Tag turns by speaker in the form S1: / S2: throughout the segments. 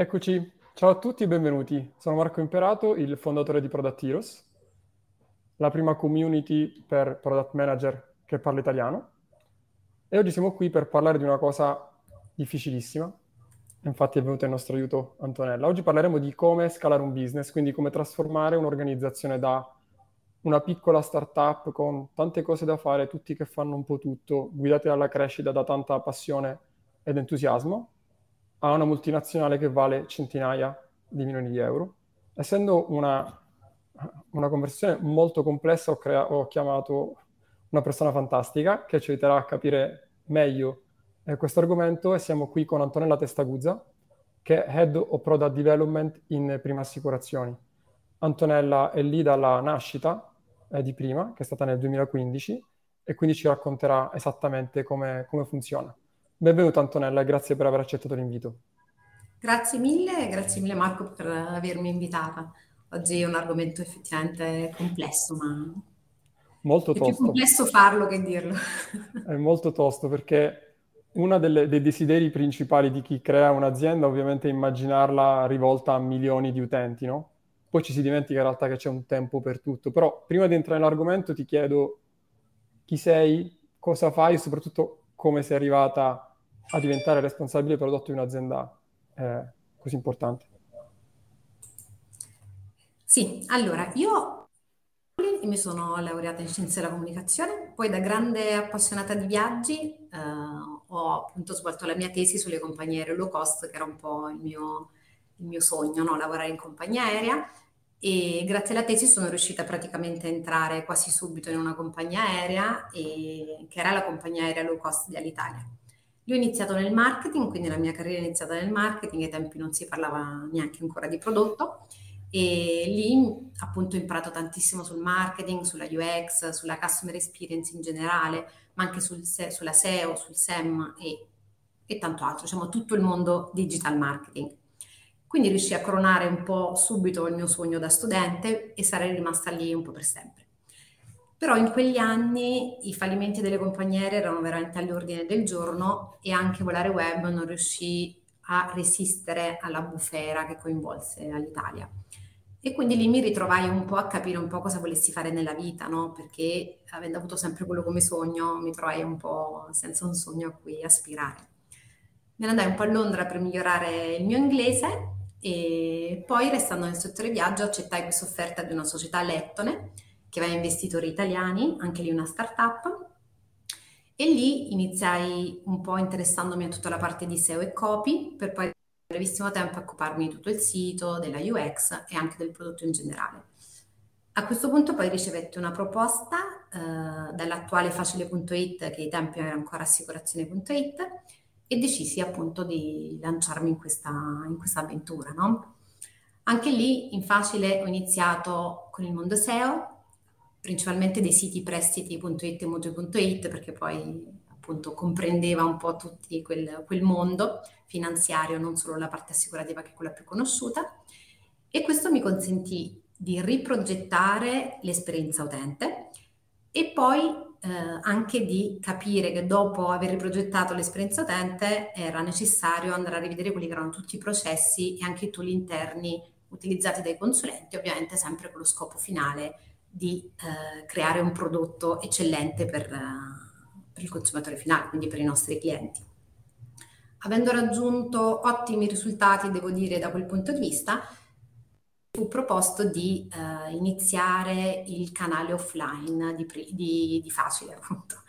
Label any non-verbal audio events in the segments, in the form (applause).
S1: Eccoci, ciao a tutti e benvenuti. Sono Marco Imperato, il fondatore di Product Heroes, la prima community per product manager che parla italiano. E oggi siamo qui per parlare di una cosa difficilissima. Infatti è venuto in nostro aiuto Antonella. Oggi parleremo di come scalare un business, quindi come trasformare un'organizzazione da una piccola startup con tante cose da fare, tutti che fanno un po' tutto, guidati dalla crescita, da tanta passione ed entusiasmo, a una multinazionale che vale centinaia di milioni di euro. Essendo una, una conversazione molto complessa, ho, crea- ho, chiamato una persona fantastica che ci aiuterà a capire meglio eh, questo argomento e siamo qui con Antonella Testaguzza, che è Head of Product Development in Prima Assicurazioni. Antonella è lì dalla nascita eh, di Prima, che è stata nel 2015, e quindi ci racconterà esattamente come, come funziona. Benvenuta Antonella grazie per aver accettato l'invito.
S2: Grazie mille, grazie mille Marco per avermi invitata. Oggi è un argomento effettivamente complesso, ma
S1: molto tosto.
S2: è più complesso farlo che dirlo. (laughs)
S1: È molto tosto perché uno dei desideri principali di chi crea un'azienda ovviamente è immaginarla rivolta a milioni di utenti, no? Poi ci si dimentica in realtà che c'è un tempo per tutto. Però prima di entrare nell'argomento ti chiedo chi sei, cosa fai e soprattutto come sei arrivata a diventare responsabile prodotto di un'azienda eh, così importante?
S2: Sì, allora io mi sono laureata in scienze della comunicazione, poi da grande appassionata di viaggi eh, ho appunto svolto la mia tesi sulle compagnie aeree low cost, che era un po' il mio, il mio sogno, no? lavorare in compagnia aerea e grazie alla tesi sono riuscita praticamente a entrare quasi subito in una compagnia aerea e, che era la compagnia aerea low cost di Alitalia. Io ho iniziato nel marketing, quindi la mia carriera è iniziata nel marketing, ai tempi non si parlava neanche ancora di prodotto e lì appunto ho imparato tantissimo sul marketing, sulla UX, sulla customer experience in generale, ma anche sul, sulla SEO, sul SEM e, e tanto altro, diciamo tutto il mondo digital marketing. Quindi riuscii a coronare un po' subito il mio sogno da studente e sarei rimasta lì un po' per sempre. Però in quegli anni i fallimenti delle compagnie erano veramente all'ordine del giorno e anche Volare Web non riuscì a resistere alla bufera che coinvolse l'Italia. E quindi lì mi ritrovai un po' a capire un po' cosa volessi fare nella vita, no? Perché avendo avuto sempre quello come sogno, mi trovai un po' senza un sogno a cui aspirare. Me ne andai un po' a Londra per migliorare il mio inglese e poi, restando nel settore viaggio, accettai questa offerta di una società lettone che aveva investitori italiani, anche lì una startup. E lì iniziai un po' interessandomi a tutta la parte di SEO e copy, per poi in brevissimo tempo occuparmi di tutto il sito, della UX e anche del prodotto in generale. A questo punto poi ricevette una proposta eh, dall'attuale facile.it, che ai tempi era ancora assicurazione.it, e decisi appunto di lanciarmi in questa, in questa avventura. No? Anche lì in facile ho iniziato con il mondo SEO, principalmente dei siti prestiti.it e mutui.it perché poi appunto comprendeva un po' tutto quel, quel, mondo finanziario, non solo la parte assicurativa che è quella più conosciuta. E questo mi consentì di riprogettare l'esperienza utente e poi eh, anche di capire che dopo aver riprogettato l'esperienza utente era necessario andare a rivedere quelli che erano tutti i processi e anche i tool interni utilizzati dai consulenti, ovviamente sempre con lo scopo finale di eh, creare un prodotto eccellente per, uh, per, il consumatore finale, quindi per i nostri clienti. Avendo raggiunto ottimi risultati, devo dire, da quel punto di vista, fu proposto di uh, iniziare il canale offline di, di, di Facile, (laughs) appunto.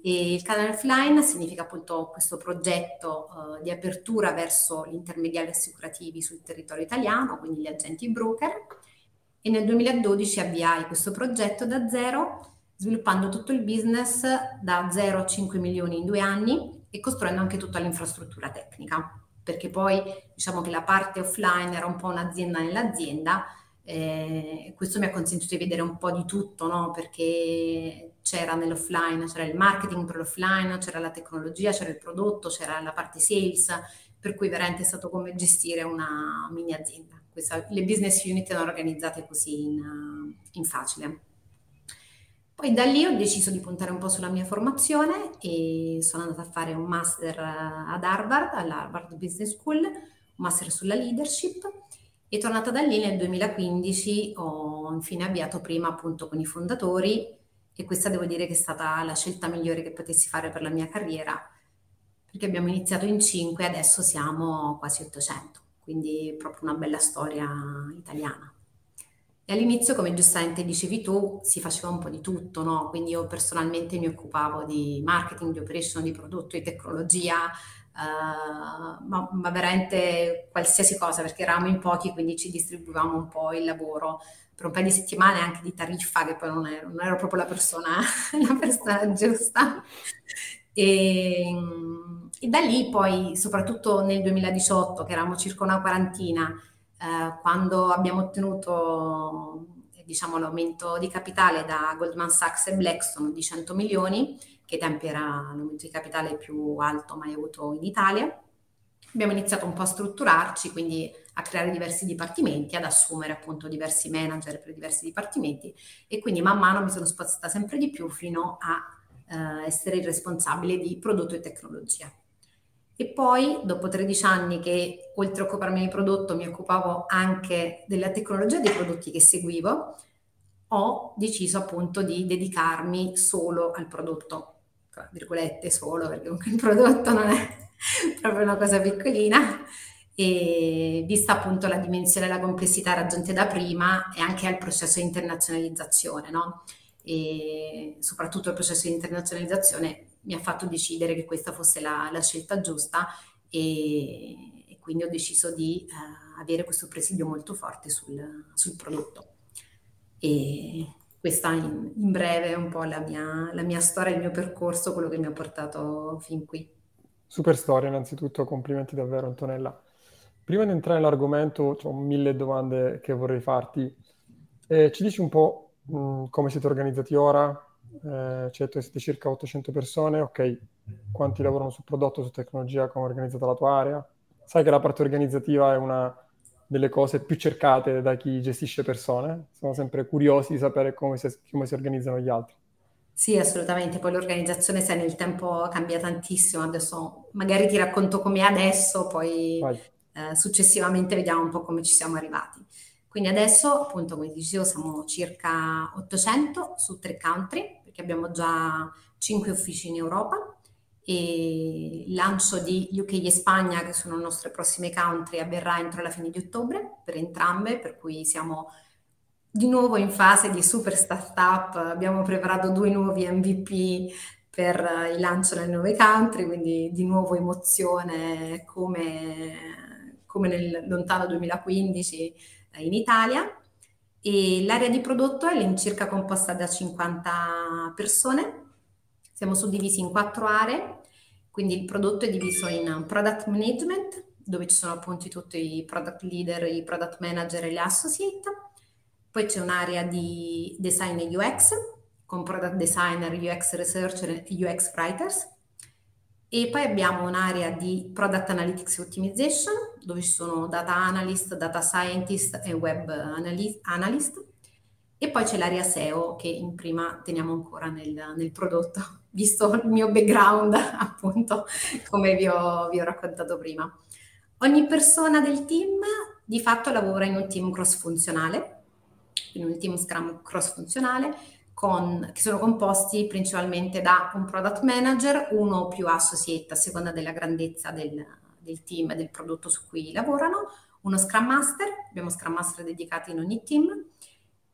S2: E il canale offline significa appunto questo progetto uh, di apertura verso gli intermediari assicurativi sul territorio italiano, quindi gli agenti broker, e nel 2012 avviai questo progetto da zero, sviluppando tutto il business da 0 a 5 milioni in due anni e costruendo anche tutta l'infrastruttura tecnica, perché poi diciamo che la parte offline era un po' un'azienda nell'azienda, eh, questo mi ha consentito di vedere un po' di tutto, no? perché c'era nell'offline, c'era il marketing per l'offline, c'era la tecnologia, c'era il prodotto, c'era la parte sales, per cui veramente è stato come gestire una mini azienda questa, le business unit erano organizzate così in, in facile. Poi da lì ho deciso di puntare un po' sulla mia formazione e sono andata a fare un master ad Harvard, all'Harvard Business School, master sulla leadership e tornata da lì nel 2015 ho infine avviato prima appunto con i fondatori e questa devo dire che è stata la scelta migliore che potessi fare per la mia carriera perché abbiamo iniziato in 5 e adesso siamo quasi 800, quindi proprio una bella storia italiana. E all'inizio, come giustamente dicevi tu, si faceva un po' di tutto, no? Quindi io personalmente mi occupavo di marketing, di operation, di prodotto, di tecnologia, uh, ma, ma, veramente qualsiasi cosa, perché eravamo in pochi, quindi ci distribuivamo un po' il lavoro per un paio di settimane anche di tariffa, che poi non ero, non ero proprio la persona, (laughs) la persona giusta. E, e, da lì poi, soprattutto nel 2018, che eravamo circa una quarantina, eh, quando abbiamo ottenuto diciamo, l'aumento di capitale da Goldman Sachs e Blackstone di 100 milioni, che ai tempi era l'aumento di capitale più alto mai avuto in Italia, abbiamo iniziato un po' a strutturarci, quindi a creare diversi dipartimenti, ad assumere appunto diversi manager per diversi dipartimenti e quindi man mano mi sono spostata sempre di più fino a eh, essere il responsabile di prodotto e tecnologia. E poi, dopo 13 anni che oltre a occuparmi di prodotto mi occupavo anche della tecnologia dei prodotti che seguivo, ho deciso appunto di dedicarmi solo al prodotto, tra virgolette solo, perché comunque il prodotto non è (laughs) proprio una cosa piccolina, e vista appunto la dimensione e la complessità raggiunte da prima e anche al processo di internazionalizzazione, no? e soprattutto il processo di internazionalizzazione mi ha fatto decidere che questa fosse la, la scelta giusta e, e, quindi ho deciso di uh, avere questo presidio molto forte sul, sul prodotto. E questa in, in, breve è un po' la mia, la mia storia, il mio percorso, quello che mi ha portato fin qui.
S1: Super storia, innanzitutto complimenti davvero Antonella. Prima di entrare nell'argomento, ho mille domande che vorrei farti. Eh, ci dici un po' Mm, come siete organizzati ora? Eh, certo, siete circa 800 persone, ok, quanti lavorano sul prodotto, su tecnologia, come è organizzata la tua area? Sai che la parte organizzativa è una delle cose più cercate da chi gestisce persone, sono sempre curiosi di sapere come si, come si organizzano gli altri.
S2: Sì, assolutamente, poi l'organizzazione, sai, nel tempo cambia tantissimo, adesso magari ti racconto com'è adesso, poi eh, successivamente vediamo un po' come ci siamo arrivati. Quindi adesso, appunto, come dicevo, siamo circa 800 su tre country, perché abbiamo già 5 uffici in Europa e il lancio di UK e Spagna, che sono le nostre prossime country, avverrà entro la fine di ottobre per entrambe, per cui siamo di nuovo in fase di super startup, abbiamo preparato due nuovi MVP per il lancio nelle nuove country, quindi di nuovo emozione come, come nel lontano 2015 in Italia e l'area di prodotto è all'incirca composta da 50 persone. Siamo suddivisi in quattro aree, quindi il prodotto è diviso in product management, dove ci sono appunto tutti i product leader, i product manager e gli associate. Poi c'è un'area di design e UX, con product designer, UX researcher e UX writers. E poi abbiamo un'area di Product Analytics Optimization, dove ci sono data analyst, data scientist e web analyst. E poi c'è l'area SEO che in prima teniamo ancora nel, nel prodotto, (laughs) visto il mio background, (laughs) appunto, come vi ho, vi ho raccontato prima. Ogni persona del team di fatto lavora in un team cross-funzionale, in un team Scrum cross-funzionale, con, che sono composti principalmente da un product manager, uno o più associate a seconda della grandezza del, del team e del prodotto su cui lavorano, uno Scrum Master, abbiamo Scrum Master dedicati in ogni team,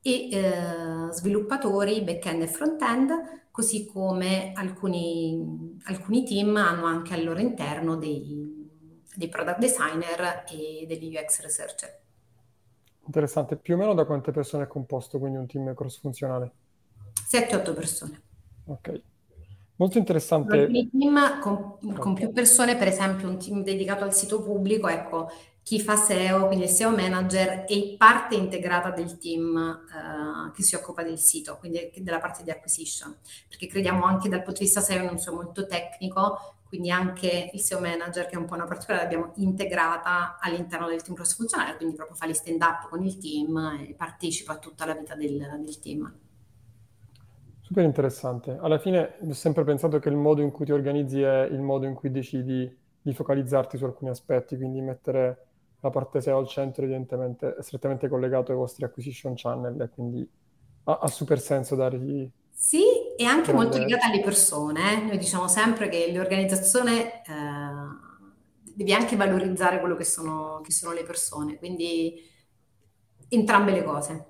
S2: e eh, sviluppatori back-end e front-end, così come alcuni, alcuni, team hanno anche al loro interno dei, dei product designer e degli UX researcher.
S1: Interessante, più o meno da quante persone è composto quindi un team cross-funzionale?
S2: 7-8 persone.
S1: Ok. Molto interessante.
S2: Un team con, con, più persone, per esempio un team dedicato al sito pubblico, ecco, chi fa SEO, quindi il SEO manager, è parte integrata del team uh, che si occupa del sito, quindi della parte di acquisition, perché crediamo anche dal punto di vista SEO non sia molto tecnico, quindi anche il SEO manager, che è un po' una particolare, l'abbiamo integrata all'interno del team cross funzionale, quindi proprio fa gli stand up con il team e partecipa a tutta la vita del, del team.
S1: Super interessante. Alla fine ho sempre pensato che il modo in cui ti organizzi è il modo in cui decidi di focalizzarti su alcuni aspetti, quindi mettere la parte SEO al centro evidentemente è strettamente collegato ai vostri acquisition channel e quindi ha, ha super senso dargli...
S2: Sì, e anche molto legata alle persone. Eh. Noi diciamo sempre che l'organizzazione eh, devi anche valorizzare quello che sono, che sono le persone, quindi entrambe le cose.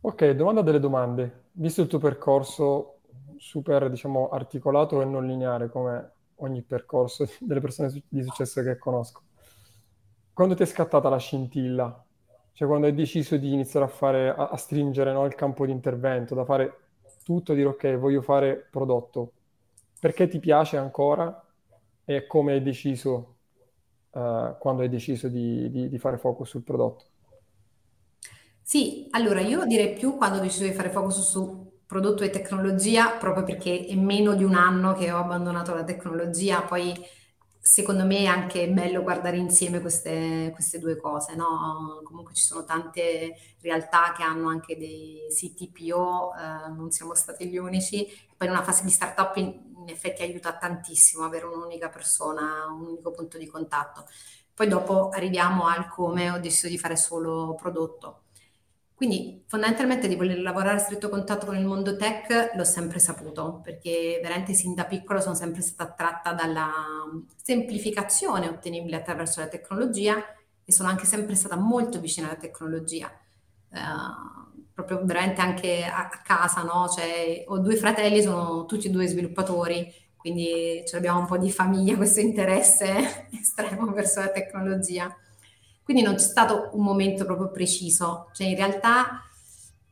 S1: Ok, domanda delle domande. Visto il tuo percorso super, diciamo, articolato e non lineare, come ogni percorso (laughs) delle persone di successo che conosco, quando ti è scattata la scintilla? Cioè quando hai deciso di iniziare a fare, a, a stringere no, il campo di intervento, da fare tutto, dire ok, voglio fare prodotto. Perché ti piace ancora e come hai deciso, uh, quando hai deciso di, di, di fare focus sul prodotto?
S2: Sì, allora io direi più quando ho deciso di fare focus su prodotto e tecnologia, proprio perché è meno di un anno che ho abbandonato la tecnologia, poi secondo me è anche bello guardare insieme queste, queste due cose, no? Comunque ci sono tante realtà che hanno anche dei siti PO, eh, non siamo stati gli unici, poi in una fase di startup in, in effetti aiuta tantissimo avere un'unica persona, un unico punto di contatto. Poi dopo arriviamo al come ho deciso di fare solo prodotto. Quindi fondamentalmente di voler lavorare a stretto contatto con il mondo tech l'ho sempre saputo, perché veramente sin da piccola sono sempre stata attratta dalla semplificazione ottenibile attraverso la tecnologia e sono anche sempre stata molto vicina alla tecnologia. Uh, proprio veramente anche a, a casa, no? Cioè, ho due fratelli, sono tutti e due sviluppatori, quindi abbiamo un po' di famiglia (laughs) questo interesse estremo verso la tecnologia. Quindi non c'è stato un momento proprio preciso, cioè in realtà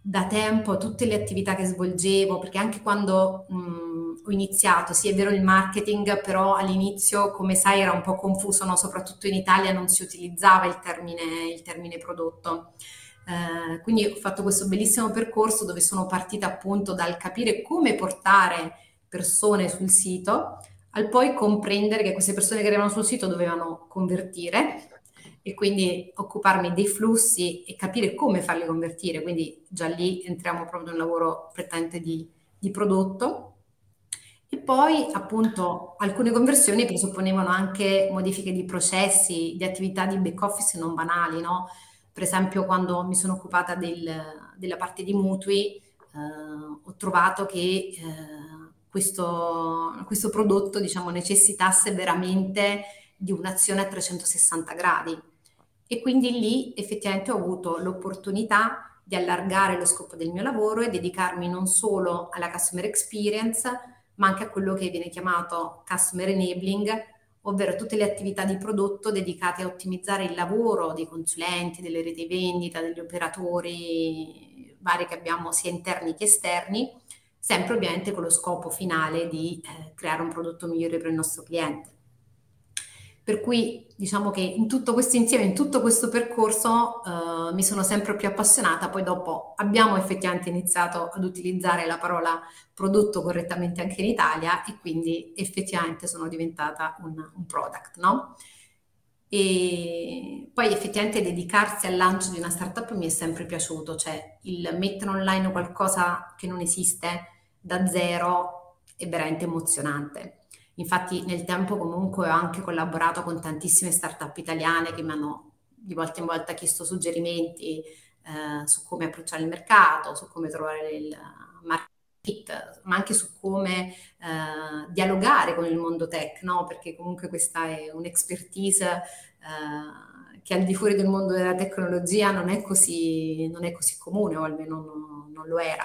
S2: da tempo tutte le attività che svolgevo, perché anche quando mh, ho iniziato, sì è vero il marketing, però all'inizio come sai era un po' confuso, no? soprattutto in Italia non si utilizzava il termine, il termine prodotto. Eh, quindi ho fatto questo bellissimo percorso dove sono partita appunto dal capire come portare persone sul sito al poi comprendere che queste persone che arrivano sul sito dovevano convertire e quindi occuparmi dei flussi e capire come farli convertire, quindi già lì entriamo proprio in un lavoro prettamente di, di prodotto. E poi appunto alcune conversioni presupponevano anche modifiche di processi, di attività di back office non banali, no? Per esempio quando mi sono occupata del, della parte di mutui eh, ho trovato che eh, questo, questo prodotto diciamo, necessitasse veramente di un'azione a 360 gradi e quindi lì effettivamente ho avuto l'opportunità di allargare lo scopo del mio lavoro e dedicarmi non solo alla customer experience, ma anche a quello che viene chiamato customer enabling, ovvero tutte le attività di prodotto dedicate a ottimizzare il lavoro dei consulenti, delle reti vendita, degli operatori vari che abbiamo sia interni che esterni, sempre ovviamente con lo scopo finale di eh, creare un prodotto migliore per il nostro cliente. Per cui diciamo che in tutto questo insieme, in tutto questo percorso eh, mi sono sempre più appassionata, poi dopo abbiamo effettivamente iniziato ad utilizzare la parola prodotto correttamente anche in Italia e quindi effettivamente sono diventata un, un product, no? E poi effettivamente dedicarsi al lancio di una startup mi è sempre piaciuto, cioè il mettere online qualcosa che non esiste da zero è veramente emozionante. Infatti nel tempo comunque ho anche collaborato con tantissime start-up italiane che mi hanno di volta in volta chiesto suggerimenti eh, su come approcciare il mercato, su come trovare il market, ma anche su come eh, dialogare con il mondo tech, no? perché comunque questa è un'expertise eh, che al di fuori del mondo della tecnologia non è così, non è così comune, o almeno non, non lo era.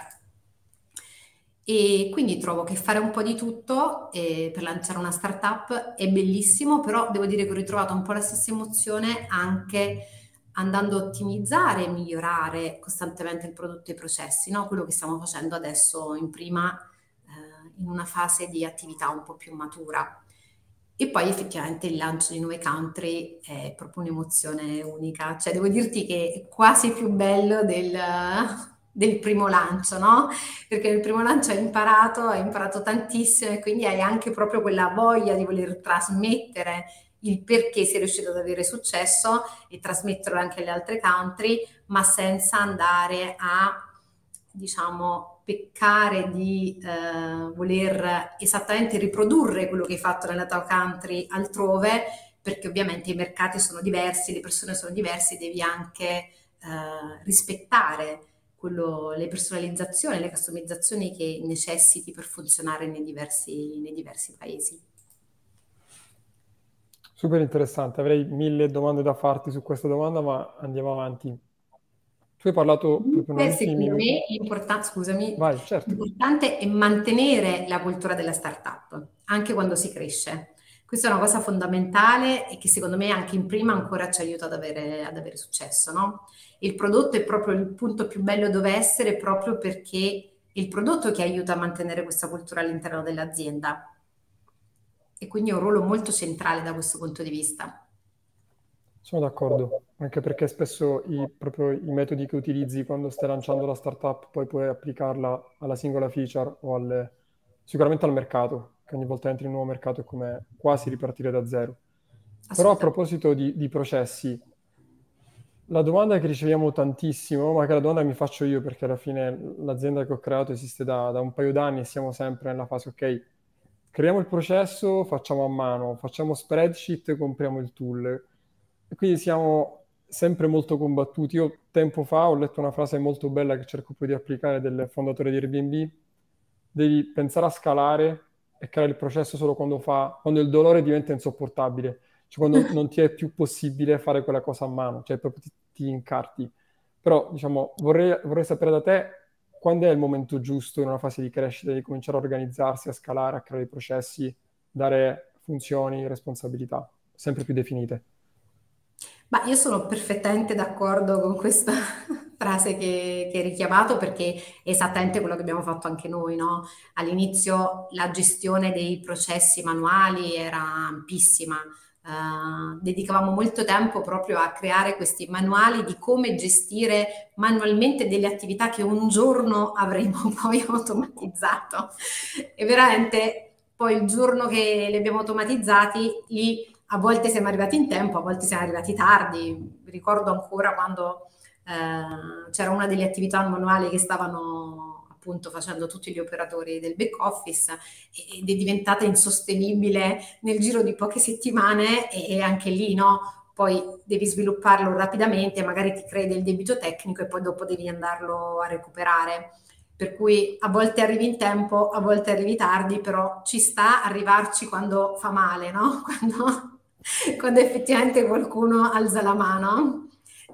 S2: E quindi trovo che fare un po' di tutto eh, per lanciare una startup è bellissimo, però devo dire che ho ritrovato un po' la stessa emozione anche andando a ottimizzare e migliorare costantemente il prodotto e i processi, no? quello che stiamo facendo adesso in prima, eh, in una fase di attività un po' più matura. E poi effettivamente il lancio di nuove country è proprio un'emozione unica, cioè devo dirti che è quasi più bello del del primo lancio, no? Perché nel primo lancio hai imparato, hai imparato tantissimo e quindi hai anche proprio quella voglia di voler trasmettere il perché sei riuscito ad avere successo e trasmetterlo anche alle altre country, ma senza andare a, diciamo, peccare di eh, voler esattamente riprodurre quello che hai fatto nella tua country altrove, perché ovviamente i mercati sono diversi, le persone sono diverse, devi anche eh, rispettare quello, le personalizzazioni, le customizzazioni che necessiti per funzionare nei diversi, nei diversi paesi.
S1: Super interessante, avrei mille domande da farti su questa domanda, ma andiamo avanti. Tu hai parlato
S2: proprio eh, Secondo me l'importante, scusami,
S1: Vai, certo.
S2: l'importante è mantenere la cultura della startup, anche quando si cresce. Questa è una cosa fondamentale e che secondo me anche in prima ancora ci aiuta ad avere, ad avere successo. No? Il prodotto è proprio il punto più bello dove essere proprio perché è il prodotto che aiuta a mantenere questa cultura all'interno dell'azienda e quindi ha un ruolo molto centrale da questo punto di vista.
S1: Sono d'accordo, anche perché spesso i, proprio i metodi che utilizzi quando stai lanciando la startup poi puoi applicarla alla singola feature o alle, sicuramente al mercato, che ogni volta entri in un nuovo mercato è come quasi ripartire da zero. Però a proposito di, di processi, la domanda che riceviamo tantissimo, ma che la domanda mi faccio io perché alla fine l'azienda che ho creato esiste da, da un paio d'anni e siamo sempre nella fase, ok, creiamo il processo, facciamo a mano, facciamo spreadsheet, compriamo il tool. E quindi siamo sempre molto combattuti. Io tempo fa ho letto una frase molto bella che cerco poi di applicare del fondatore di Airbnb. Devi pensare a scalare e creare il processo solo quando, fa, quando il dolore diventa insopportabile, cioè quando (laughs) non ti è più possibile fare quella cosa a mano, cioè proprio ti, ti incarti. Però, diciamo, vorrei, vorrei sapere da te quando è il momento giusto in una fase di crescita di cominciare a organizzarsi, a scalare, a creare i processi, dare funzioni, responsabilità sempre più definite?
S2: Ma io sono perfettamente d'accordo con questa frase che, che hai richiamato perché è esattamente quello che abbiamo fatto anche noi. No? All'inizio la gestione dei processi manuali era ampissima Uh, dedicavamo molto tempo proprio a creare questi manuali di come gestire manualmente delle attività che un giorno avremo (laughs) poi automatizzato. E veramente poi il giorno che li abbiamo automatizzati, lì a volte siamo arrivati in tempo, a volte siamo arrivati tardi. Ricordo ancora quando uh, c'era una delle attività manuali che stavano appunto facendo tutti gli operatori del back office ed è diventata insostenibile nel giro di poche settimane e anche lì no, poi devi svilupparlo rapidamente, magari ti crei del debito tecnico e poi dopo devi andarlo a recuperare. Per cui a volte arrivi in tempo, a volte arrivi tardi, però ci sta arrivarci quando fa male, no? (laughs) Quando, quando effettivamente qualcuno alza la mano.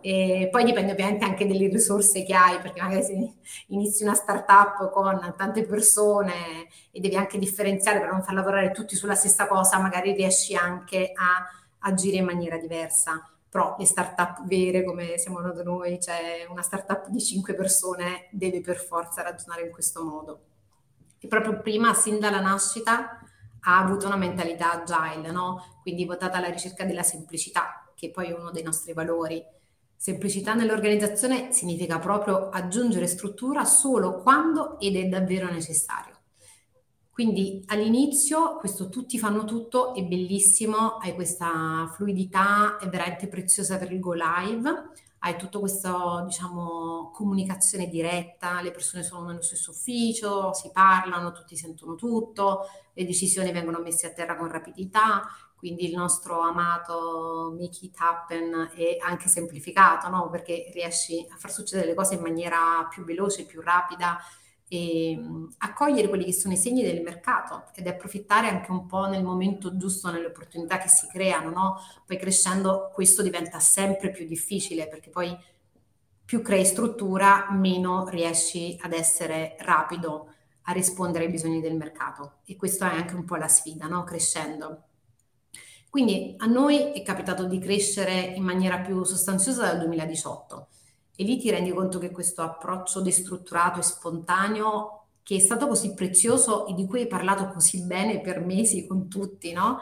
S2: E poi dipende ovviamente anche delle risorse che hai, perché magari se inizi una startup con tante persone e devi anche differenziare per non far lavorare tutti sulla stessa cosa, magari riesci anche a agire in maniera diversa. Però le startup vere, come siamo noi, cioè una startup di 5 persone deve per forza ragionare in questo modo. E proprio prima, sin dalla nascita, ha avuto una mentalità agile, no? Quindi votata alla ricerca della semplicità, che poi è uno dei nostri valori Semplicità nell'organizzazione significa proprio aggiungere struttura solo quando ed è davvero necessario. Quindi all'inizio questo tutti fanno tutto è bellissimo, hai questa fluidità, è veramente preziosa per il go live, hai tutta questa diciamo, comunicazione diretta, le persone sono nello stesso ufficio, si parlano, tutti sentono tutto, le decisioni vengono messe a terra con rapidità, quindi il nostro amato make it happen è anche semplificato, no? perché riesci a far succedere le cose in maniera più veloce, più rapida e accogliere quelli che sono i segni del mercato ed approfittare anche un po' nel momento giusto, nelle opportunità che si creano, no? Poi crescendo questo diventa sempre più difficile perché poi più crei struttura, meno riesci ad essere rapido a rispondere ai bisogni del mercato e questa è anche un po' la sfida, no? Crescendo. Quindi a noi è capitato di crescere in maniera più sostanziosa dal 2018 e lì ti rendi conto che questo approccio destrutturato e spontaneo che è stato così prezioso e di cui hai parlato così bene per mesi con tutti, no?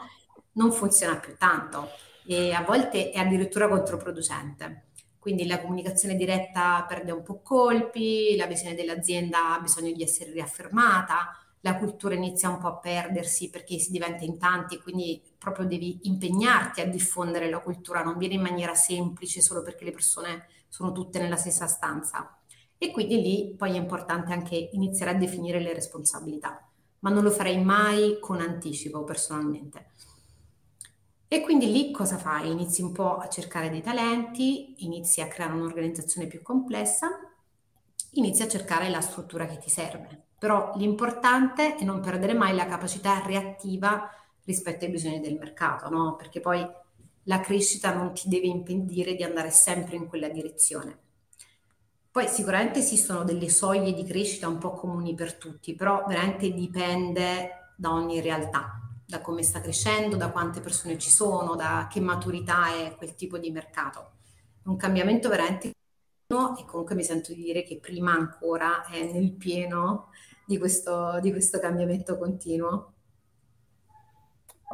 S2: Non funziona più tanto e a volte è addirittura controproducente. Quindi la comunicazione diretta perde un po' colpi, la visione dell'azienda ha bisogno di essere riaffermata, la cultura inizia un po' a perdersi perché si diventa in tanti, quindi proprio devi impegnarti a diffondere la cultura, non viene in maniera semplice solo perché le persone sono tutte nella stessa stanza. E quindi lì poi è importante anche iniziare a definire le responsabilità, ma non lo farei mai con anticipo personalmente. E quindi lì cosa fai? Inizi un po' a cercare dei talenti, inizi a creare un'organizzazione più complessa, inizi a cercare la struttura che ti serve. Però l'importante è non perdere mai la capacità reattiva rispetto ai bisogni del mercato, no? Perché poi la crescita non ti deve impedire di andare sempre in quella direzione. Poi sicuramente esistono delle soglie di crescita un po' comuni per tutti, però veramente dipende da ogni realtà da come sta crescendo, da quante persone ci sono, da che maturità è quel tipo di mercato. Un cambiamento veramente e comunque mi sento di dire che prima ancora è nel pieno di questo, di questo cambiamento continuo.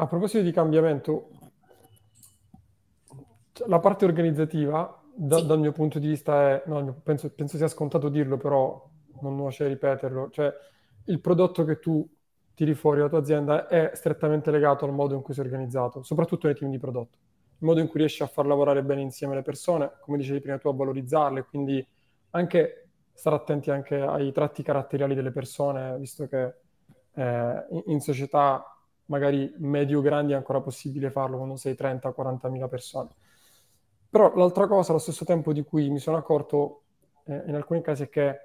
S1: A proposito di cambiamento, la parte organizzativa, da, sì. dal mio punto di vista, è, no, penso, penso, sia scontato dirlo, però non nuoce ripeterlo, cioè il prodotto che tu tiri fuori la tua azienda è strettamente legato al modo in cui sei organizzato, soprattutto nei team di prodotto. Il modo in cui riesci a far lavorare bene insieme le persone, come dicevi prima tu, a valorizzarle, quindi anche stare attenti anche ai tratti caratteriali delle persone, visto che eh, in società magari medio-grandi è ancora possibile farlo quando sei 30-40 mila persone. Però l'altra cosa, allo stesso tempo di cui mi sono accorto eh, in alcuni casi, è che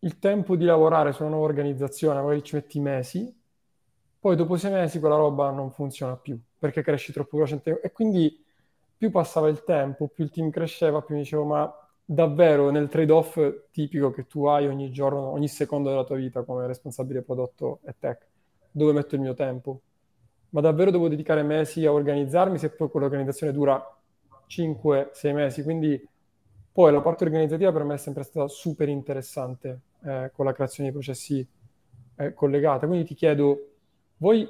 S1: il tempo di lavorare su una nuova organizzazione, magari ci metti mesi, poi dopo sei mesi quella roba non funziona più perché cresci troppo velocemente e quindi più passava il tempo, più il team cresceva, più mi dicevo ma davvero nel trade-off tipico che tu hai ogni giorno, ogni secondo della tua vita come responsabile prodotto e tech, dove metto il mio tempo? Ma davvero devo dedicare mesi a organizzarmi se poi quell'organizzazione dura 5-6 mesi? Quindi poi la parte organizzativa per me è sempre stata super interessante eh, con la creazione di processi eh, collegata. Quindi ti chiedo voi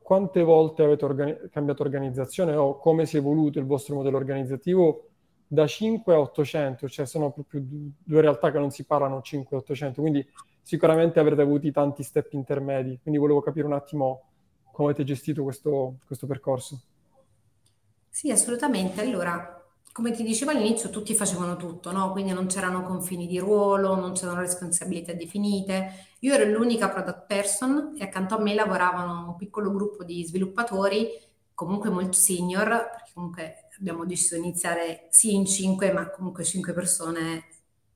S1: quante volte avete organi- cambiato organizzazione o come si è evoluto il vostro modello organizzativo da 5 a 800? Cioè sono proprio due realtà che non si parlano 5 a 800, quindi sicuramente avrete avuto tanti step intermedi. Quindi volevo capire un attimo come avete gestito questo, questo percorso.
S2: Sì, assolutamente. Allora, come ti dicevo all'inizio, tutti facevano tutto, no? Quindi non c'erano confini di ruolo, non c'erano responsabilità definite. Io ero l'unica product person e accanto a me lavoravano un piccolo gruppo di sviluppatori, comunque molto senior, perché comunque abbiamo deciso di iniziare sì in cinque, ma comunque cinque persone,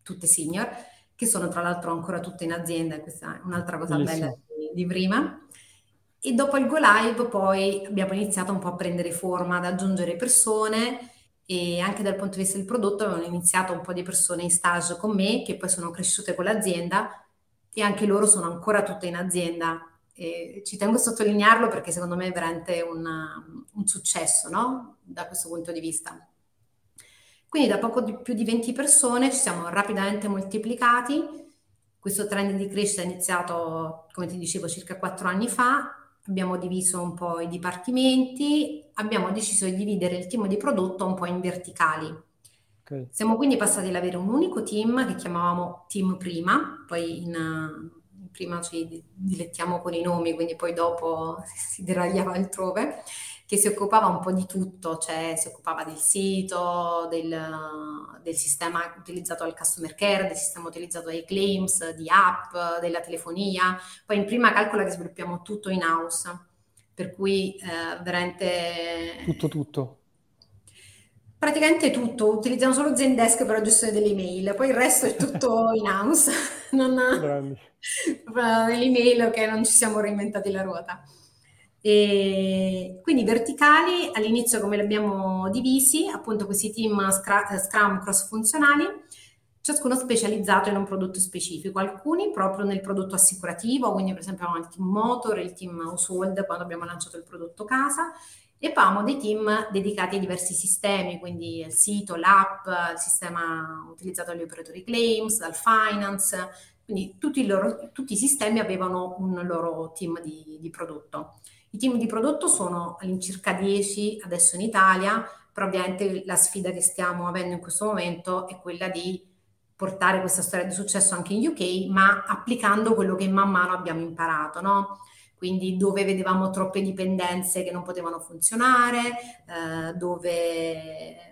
S2: tutte senior, che sono tra l'altro ancora tutte in azienda, questa è un'altra cosa Bellissimo. bella di, di prima. E dopo il go live poi abbiamo iniziato un po' a prendere forma, ad aggiungere persone e anche dal punto di vista del prodotto avevano iniziato un po' di persone in stage con me che poi sono cresciute con l'azienda e anche loro sono ancora tutte in azienda. E ci tengo a sottolinearlo perché secondo me è veramente una, un successo no? da questo punto di vista. Quindi da poco di, più di 20 persone ci siamo rapidamente moltiplicati. Questo trend di crescita è iniziato, come ti dicevo, circa 4 anni fa abbiamo diviso un po' i dipartimenti, abbiamo deciso di dividere il team di prodotto un po' in verticali. Okay. Siamo quindi passati ad avere un unico team che chiamavamo team prima, poi in, prima ci dilettiamo con i nomi, quindi poi dopo (laughs) si deragliava altrove, che si occupava un po' di tutto, cioè si occupava del sito, del, del sistema utilizzato al customer care, del sistema utilizzato ai claims, di app, della telefonia. Poi in prima calcola che sviluppiamo tutto in house, per cui eh, veramente...
S1: Tutto, tutto.
S2: Praticamente tutto, utilizziamo solo Zendesk per la gestione delle email, poi il resto è tutto (laughs) in house, non... nell'email (laughs) che non ci siamo reinventati la ruota. E quindi verticali, all'inizio come li abbiamo divisi, appunto questi team Scrum cross-funzionali, ciascuno specializzato in un prodotto specifico, alcuni proprio nel prodotto assicurativo, quindi per esempio avevamo il team motor, il team household quando abbiamo lanciato il prodotto casa, e poi avevamo dei team dedicati a diversi sistemi, quindi il sito, l'app, il sistema utilizzato dagli operatori claims, dal finance, quindi tutti i, loro, tutti i sistemi avevano un loro team di, di prodotto. I team di prodotto sono all'incirca 10 adesso in Italia, però ovviamente la sfida che stiamo avendo in questo momento è quella di portare questa storia di successo anche in UK, ma applicando quello che man mano abbiamo imparato, no? Quindi dove vedevamo troppe dipendenze che non potevano funzionare, eh, dove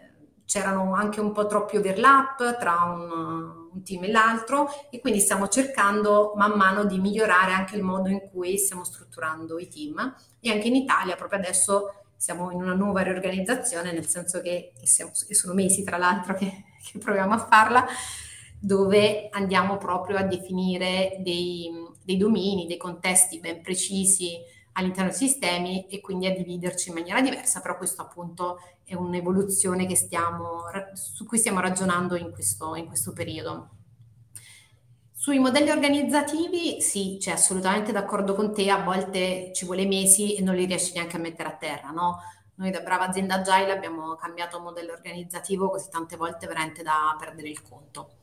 S2: c'erano anche un po' troppi overlap tra un, un, team e l'altro e quindi stiamo cercando man mano di migliorare anche il modo in cui stiamo strutturando i team. E anche in Italia proprio adesso siamo in una nuova riorganizzazione, nel senso che sono mesi tra l'altro che, che, proviamo a farla, dove andiamo proprio a definire dei, dei domini, dei contesti ben precisi all'interno dei sistemi e quindi a dividerci in maniera diversa, però questo appunto è un'evoluzione stiamo, su cui stiamo ragionando in questo, in questo periodo. Sui modelli organizzativi, sì, cioè assolutamente d'accordo con te, a volte ci vuole mesi e non li riesci neanche a mettere a terra, no? Noi da brava azienda agile abbiamo cambiato modello organizzativo così tante volte veramente da perdere il conto.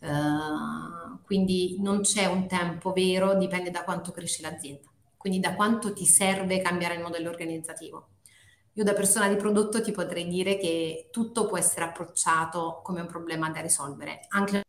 S2: Uh, quindi non c'è un tempo vero, dipende da quanto cresce l'azienda, quindi da quanto ti serve cambiare il modello organizzativo. Io da persona di prodotto ti potrei dire che tutto può essere approcciato come un problema da risolvere, anche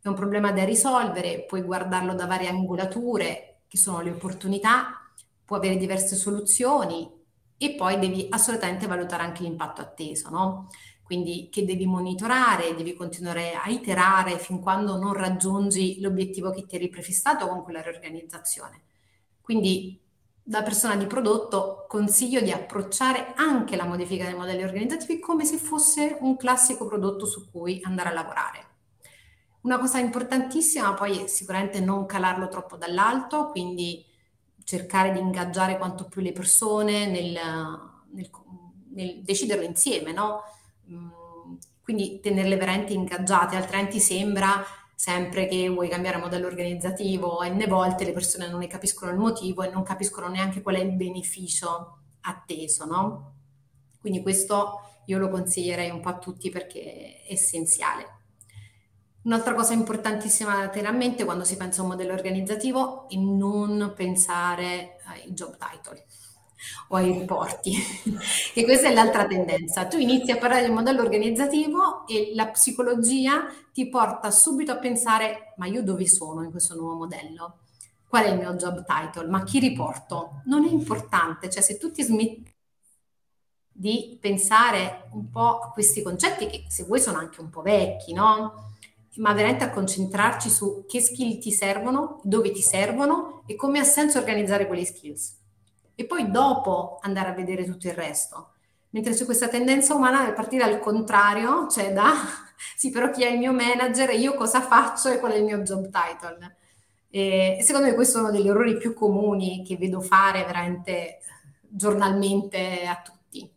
S2: è un problema da risolvere, puoi guardarlo da varie angolature, che sono le opportunità, può avere diverse soluzioni e poi devi assolutamente valutare anche l'impatto atteso, no? Quindi che devi monitorare, devi continuare a iterare fin quando non raggiungi l'obiettivo che ti eri prefissato con quella riorganizzazione. Quindi da persona di prodotto consiglio di approcciare anche la modifica dei modelli organizzativi come se fosse un classico prodotto su cui andare a lavorare. Una cosa importantissima poi è sicuramente non calarlo troppo dall'alto, quindi cercare di ingaggiare quanto più le persone nel, nel, nel deciderlo insieme, no? Mm, quindi tenerle veramente ingaggiate, altrimenti sembra sempre che vuoi cambiare modello organizzativo ne volte le persone non ne capiscono il motivo e non capiscono neanche qual è il beneficio atteso, no? Quindi questo io lo consiglierei un po' a tutti perché è essenziale. Un'altra cosa importantissima da tenere a mente quando si pensa a un modello organizzativo è non pensare ai job title o ai riporti, (laughs) che questa è l'altra tendenza. Tu inizi a parlare di un modello organizzativo e la psicologia ti porta subito a pensare ma io dove sono in questo nuovo modello? Qual è il mio job title? Ma chi riporto? Non è importante, cioè se tu ti smetti di pensare un po' a questi concetti che se vuoi sono anche un po' vecchi, no? ma veramente a concentrarci su che skill ti servono, dove ti servono e come ha senso organizzare quelle skills. E poi dopo andare a vedere tutto il resto. Mentre c'è questa tendenza umana di partire al contrario, cioè da (laughs) sì, però chi è il mio manager e io cosa faccio e qual è il mio job title. E secondo me questo è uno degli errori più comuni che vedo fare veramente giornalmente a tutti.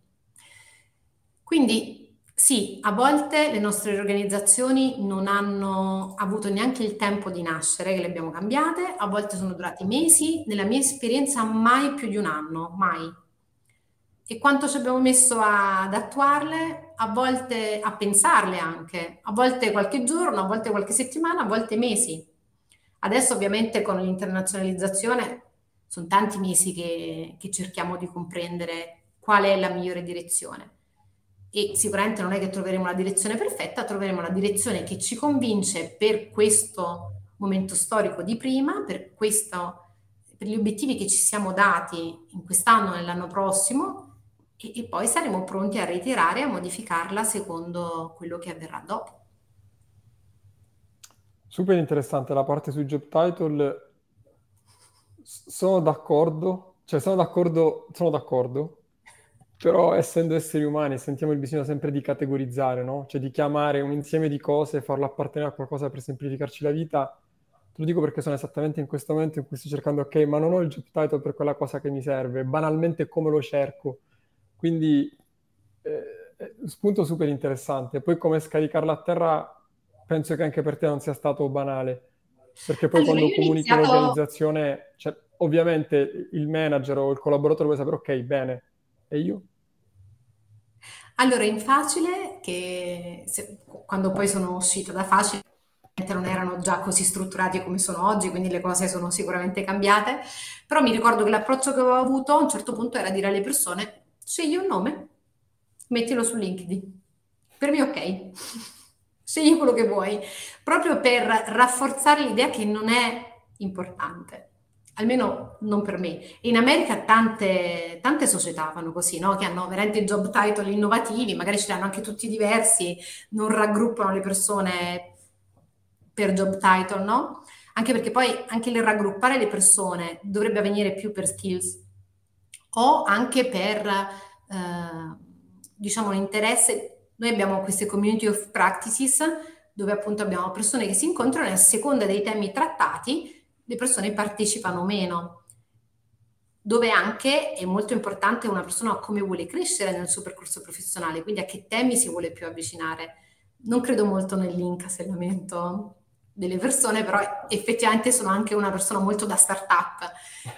S2: Quindi sì, a volte le nostre organizzazioni non hanno avuto neanche il tempo di nascere, che le abbiamo cambiate, a volte sono durati mesi, nella mia esperienza mai più di un anno, mai. E quanto ci abbiamo messo ad attuarle, a volte a pensarle anche, a volte qualche giorno, a volte qualche settimana, a volte mesi. Adesso ovviamente con l'internazionalizzazione sono tanti mesi che, che cerchiamo di comprendere qual è la migliore direzione e sicuramente non è che troveremo la direzione perfetta, troveremo la direzione che ci convince per questo momento storico di prima, per, questo, per gli obiettivi che ci siamo dati in quest'anno e nell'anno prossimo e, e poi saremo pronti a ritirare e a modificarla secondo quello che avverrà dopo.
S1: Super interessante la parte sui job title. Sono d'accordo, cioè sono d'accordo, sono d'accordo, però essendo esseri umani sentiamo il bisogno sempre di categorizzare, no? Cioè di chiamare un insieme di cose farlo appartenere a qualcosa per semplificarci la vita. Te lo dico perché sono esattamente in questo momento in cui sto cercando, ok, ma non ho il job title per quella cosa che mi serve, banalmente come lo cerco. Quindi eh, spunto super interessante. Poi come scaricarla a terra penso che anche per te non sia stato banale, perché poi allora, quando comunichi iniziato... l'organizzazione, cioè, ovviamente il manager o il collaboratore vuole sapere, ok, bene, e io?
S2: Allora, in facile, che se, quando poi sono uscita da facile, non erano già così strutturati come sono oggi, quindi le cose sono sicuramente cambiate, però mi ricordo che l'approccio che avevo avuto a un certo punto era dire alle persone, scegli un nome, mettilo su LinkedIn. Per me ok, (laughs) scegli quello che vuoi, proprio per rafforzare l'idea che non è importante almeno non per me. In America tante, tante società fanno così, no? che hanno veramente job title innovativi, magari ce li hanno anche tutti diversi, non raggruppano le persone per job title, no? Anche perché poi anche il raggruppare le persone dovrebbe avvenire più per skills. o anche per, eh, diciamo, l'interesse. Noi abbiamo queste community of practices dove appunto abbiamo persone che si incontrano e a seconda dei temi trattati le persone partecipano meno dove anche è molto importante una persona come vuole crescere nel suo percorso professionale, quindi a che temi si vuole più avvicinare. Non credo molto nell'incasellamento delle persone, però effettivamente sono anche una persona molto da startup.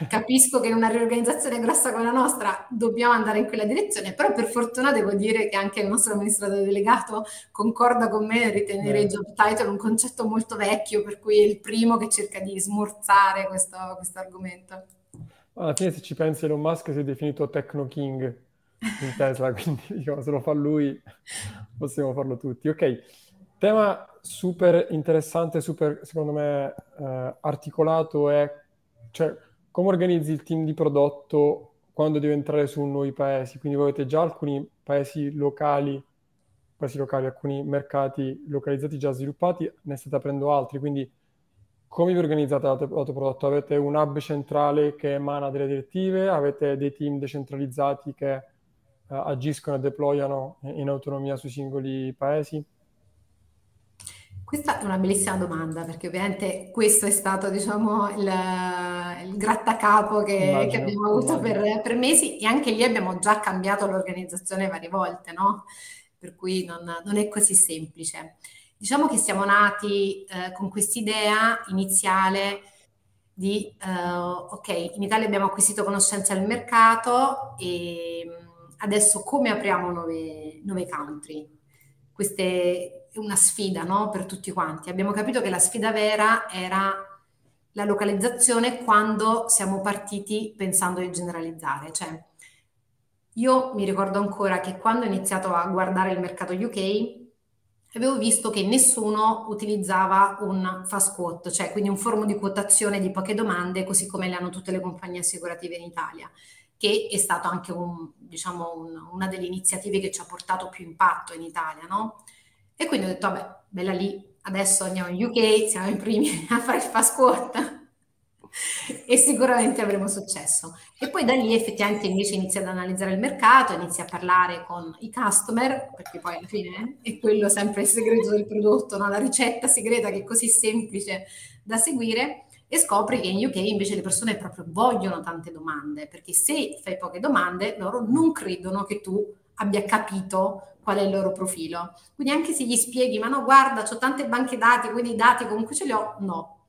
S2: Capisco che in una riorganizzazione grossa come la nostra dobbiamo andare in quella direzione, però per fortuna devo dire che anche il nostro amministratore delegato concorda con me nel ritenere il job title un concetto molto vecchio, per cui è il primo che cerca di smorzare questo, questo argomento.
S1: Alla fine se ci pensi Elon Musk si è definito Techno King in Tesla, (laughs) quindi diciamo, se lo fa lui possiamo farlo tutti. Ok, tema super interessante, super secondo me eh, articolato è cioè, come organizzi il team di prodotto quando devi entrare su nuovi paesi. Quindi voi avete già alcuni paesi locali, paesi locali, alcuni mercati localizzati già sviluppati, ne state aprendo altri, quindi come vi organizzate l'autoprodotto? Avete un hub centrale che emana delle direttive? Avete dei team decentralizzati che uh, agiscono e deployano in autonomia sui singoli paesi?
S2: Questa è una bellissima domanda perché ovviamente questo è stato diciamo il, il grattacapo che, immagino, che abbiamo avuto per, per, mesi e anche lì abbiamo già cambiaato l'organizzazione varie volte, no? Per cui non, non è così semplice. Diciamo che siamo nati eh, con quest'idea iniziale di, eh, ok, in Italia abbiamo acquisito conoscenza del mercato e mm, adesso come apriamo nuove, nuove country? Questa è una sfida no? per tutti quanti. Abbiamo capito che la sfida vera era la localizzazione quando siamo partiti pensando di generalizzare. Cioè, io mi ricordo ancora che quando ho iniziato a guardare il mercato UK, avevo visto che nessuno utilizzava un fast quote, cioè quindi un formo di quotazione di poche domande, così come le hanno tutte le compagnie assicurative in Italia, che è stato anche un, diciamo, un, una delle iniziative che ci ha portato più impatto in Italia, no? E quindi ho detto, vabbè, bella lì, adesso andiamo in UK, siamo i primi (laughs) a fare il fast e sicuramente avremo successo. E poi da lì effettivamente invece inizi ad analizzare il mercato, inizi a parlare con i customer, perché poi alla fine è quello sempre il segreto del prodotto, no? la ricetta segreta che è così semplice da seguire e scopri che in UK invece le persone proprio vogliono tante domande, perché se fai poche domande loro non credono che tu abbia capito qual è il loro profilo. Quindi anche se gli spieghi, ma no, guarda, ho tante banche dati, quindi i dati comunque ce li ho, no,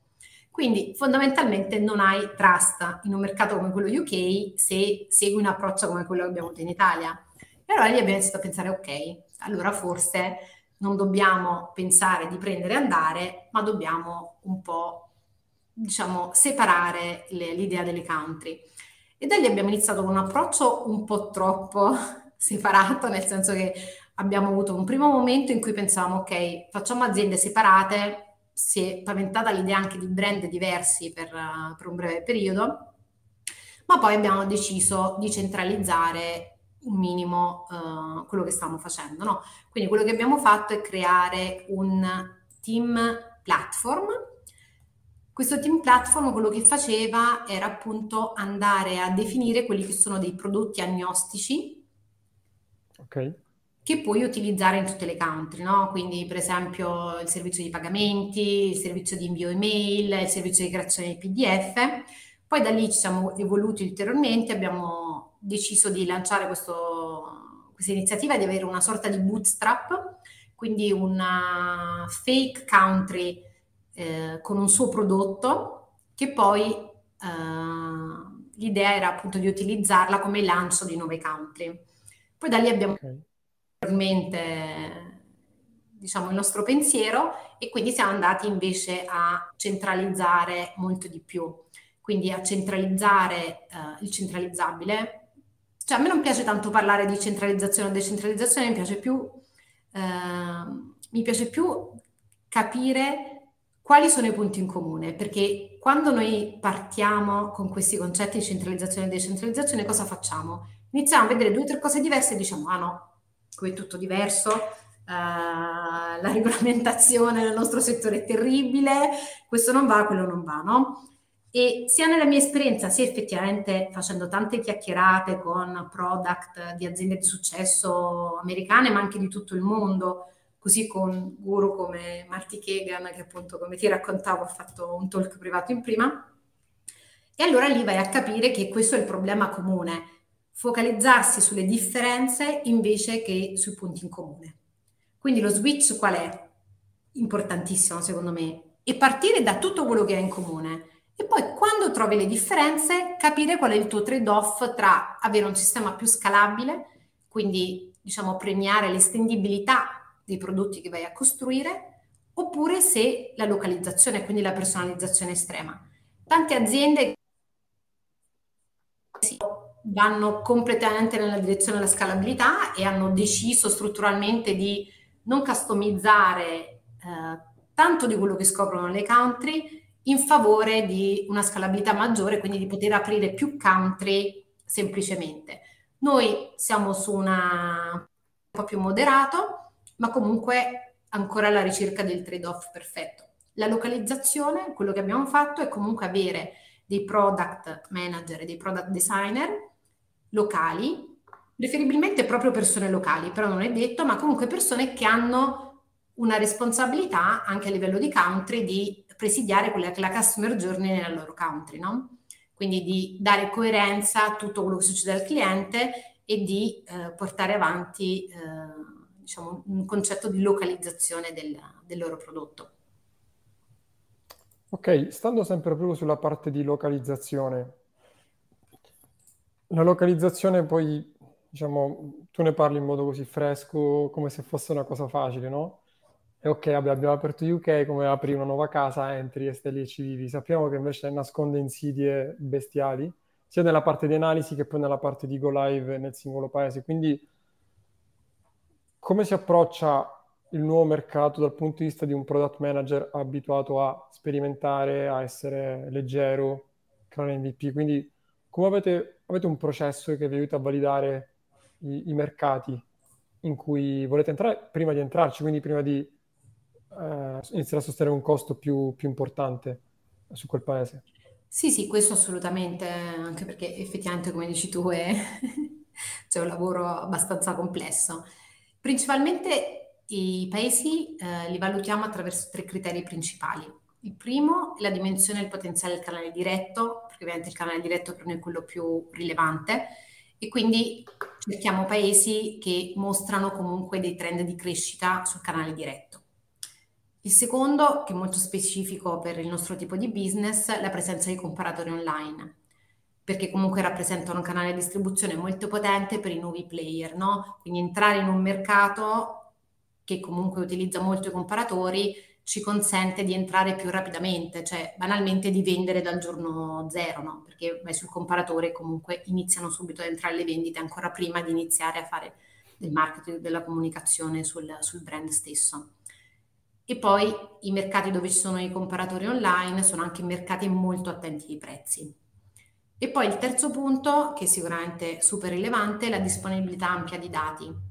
S2: quindi fondamentalmente non hai trust in un mercato come quello UK se segui un approccio come quello che abbiamo avuto in Italia. Allora lì abbiamo iniziato a pensare, ok, allora forse non dobbiamo pensare di prendere e andare, ma dobbiamo un po', diciamo, separare le, l'idea delle country. E da lì abbiamo iniziato con un approccio un po' troppo (laughs) separato, nel senso che abbiamo avuto un primo momento in cui pensavamo, ok, facciamo aziende separate, si è paventata l'idea anche di brand diversi per, per un breve periodo, ma poi abbiamo deciso di centralizzare un minimo uh, quello che stavamo facendo. No? Quindi quello che abbiamo fatto è creare un team platform. Questo team platform quello che faceva era appunto andare a definire quelli che sono dei prodotti agnostici.
S1: Ok
S2: che puoi utilizzare in tutte le country, no? Quindi per esempio il servizio di pagamenti, il servizio di invio email, il servizio di creazione di PDF. Poi da lì ci siamo evoluti ulteriormente, abbiamo deciso di lanciare questo, questa iniziativa di avere una sorta di bootstrap, quindi una fake country eh, con un suo prodotto che poi eh, l'idea era appunto di utilizzarla come lancio di nuove country. Poi da lì abbiamo okay diciamo, il nostro pensiero e quindi siamo andati invece a centralizzare molto di più, quindi a centralizzare uh, il centralizzabile. Cioè a me non piace tanto parlare di centralizzazione o decentralizzazione, mi piace più, uh, mi piace più capire quali sono i punti in comune, perché quando noi partiamo con questi concetti di centralizzazione e decentralizzazione, cosa facciamo? Iniziamo a vedere due o tre cose diverse e diciamo, ah no, qui è tutto diverso, uh, la regolamentazione nel nostro settore è terribile, questo non va, quello non va, no? E sia nella mia esperienza, sia effettivamente facendo tante chiacchierate con product di aziende di successo americane, ma anche di tutto il mondo, così con guru come Marty Kagan, che appunto, come ti raccontavo, ha fatto un talk privato in prima. E allora lì vai a capire che questo è il problema comune, focalizzarsi sulle differenze invece che sui punti in comune. Quindi lo switch qual è? Importantissimo secondo me. E partire da tutto quello che è in comune e poi quando trovi le differenze capire qual è il tuo trade-off tra avere un sistema più scalabile, quindi diciamo premiare l'estendibilità dei prodotti che vai a costruire, oppure se la localizzazione, quindi la personalizzazione estrema. Tante aziende vanno completamente nella direzione della scalabilità e hanno deciso strutturalmente di non customizzare eh, tanto di quello che scoprono le country in favore di una scalabilità maggiore, quindi di poter aprire più country semplicemente. Noi siamo su una un po' più moderato, ma comunque ancora alla ricerca del trade-off perfetto. La localizzazione, quello che abbiamo fatto è comunque avere dei product manager e dei product designer locali, preferibilmente proprio persone locali, però non è detto, ma comunque persone che hanno una responsabilità anche a livello di country di presidiare quella che la customer journey nella loro country, no? Quindi di dare coerenza a tutto quello che succede al cliente e di eh, portare avanti eh, diciamo, un concetto di localizzazione del, del loro prodotto.
S1: Ok, stando sempre proprio sulla parte di localizzazione, la localizzazione poi, diciamo, tu ne parli in modo così fresco, come se fosse una cosa facile, no? E ok, abbiamo aperto UK, come apri una nuova casa, entri e stai lì e ci vivi. Sappiamo che invece nasconde insidie bestiali, sia nella parte di analisi che poi nella parte di go live nel singolo paese. Quindi come si approccia il nuovo mercato dal punto di vista di un product manager abituato a sperimentare, a essere leggero, creare MVP? Quindi come avete, avete un processo che vi aiuta a validare i, i, mercati in cui volete entrare prima di entrarci, quindi prima di eh, iniziare a sostenere un costo più, più importante su quel paese?
S2: Sì, sì, questo assolutamente, anche perché effettivamente, come dici tu, è, (laughs) c'è un lavoro abbastanza complesso. Principalmente i paesi eh, li valutiamo attraverso tre criteri principali. Il primo è la dimensione e il potenziale del canale diretto, perché ovviamente il canale diretto per noi è quello più rilevante, e quindi cerchiamo paesi che mostrano comunque dei trend di crescita sul canale diretto. Il secondo, che è molto specifico per il nostro tipo di business, è la presenza di comparatori online, perché comunque rappresentano un canale di distribuzione molto potente per i nuovi player, no? Quindi entrare in un mercato che comunque utilizza molto i comparatori ci consente di entrare più rapidamente, cioè banalmente di vendere dal giorno zero, no? perché vai sul comparatore e comunque iniziano subito ad entrare le vendite ancora prima di iniziare a fare del marketing, della comunicazione sul, sul brand stesso. E poi i mercati dove ci sono i comparatori online sono anche mercati molto attenti ai prezzi. E poi il terzo punto, che è sicuramente super rilevante, è la disponibilità ampia di dati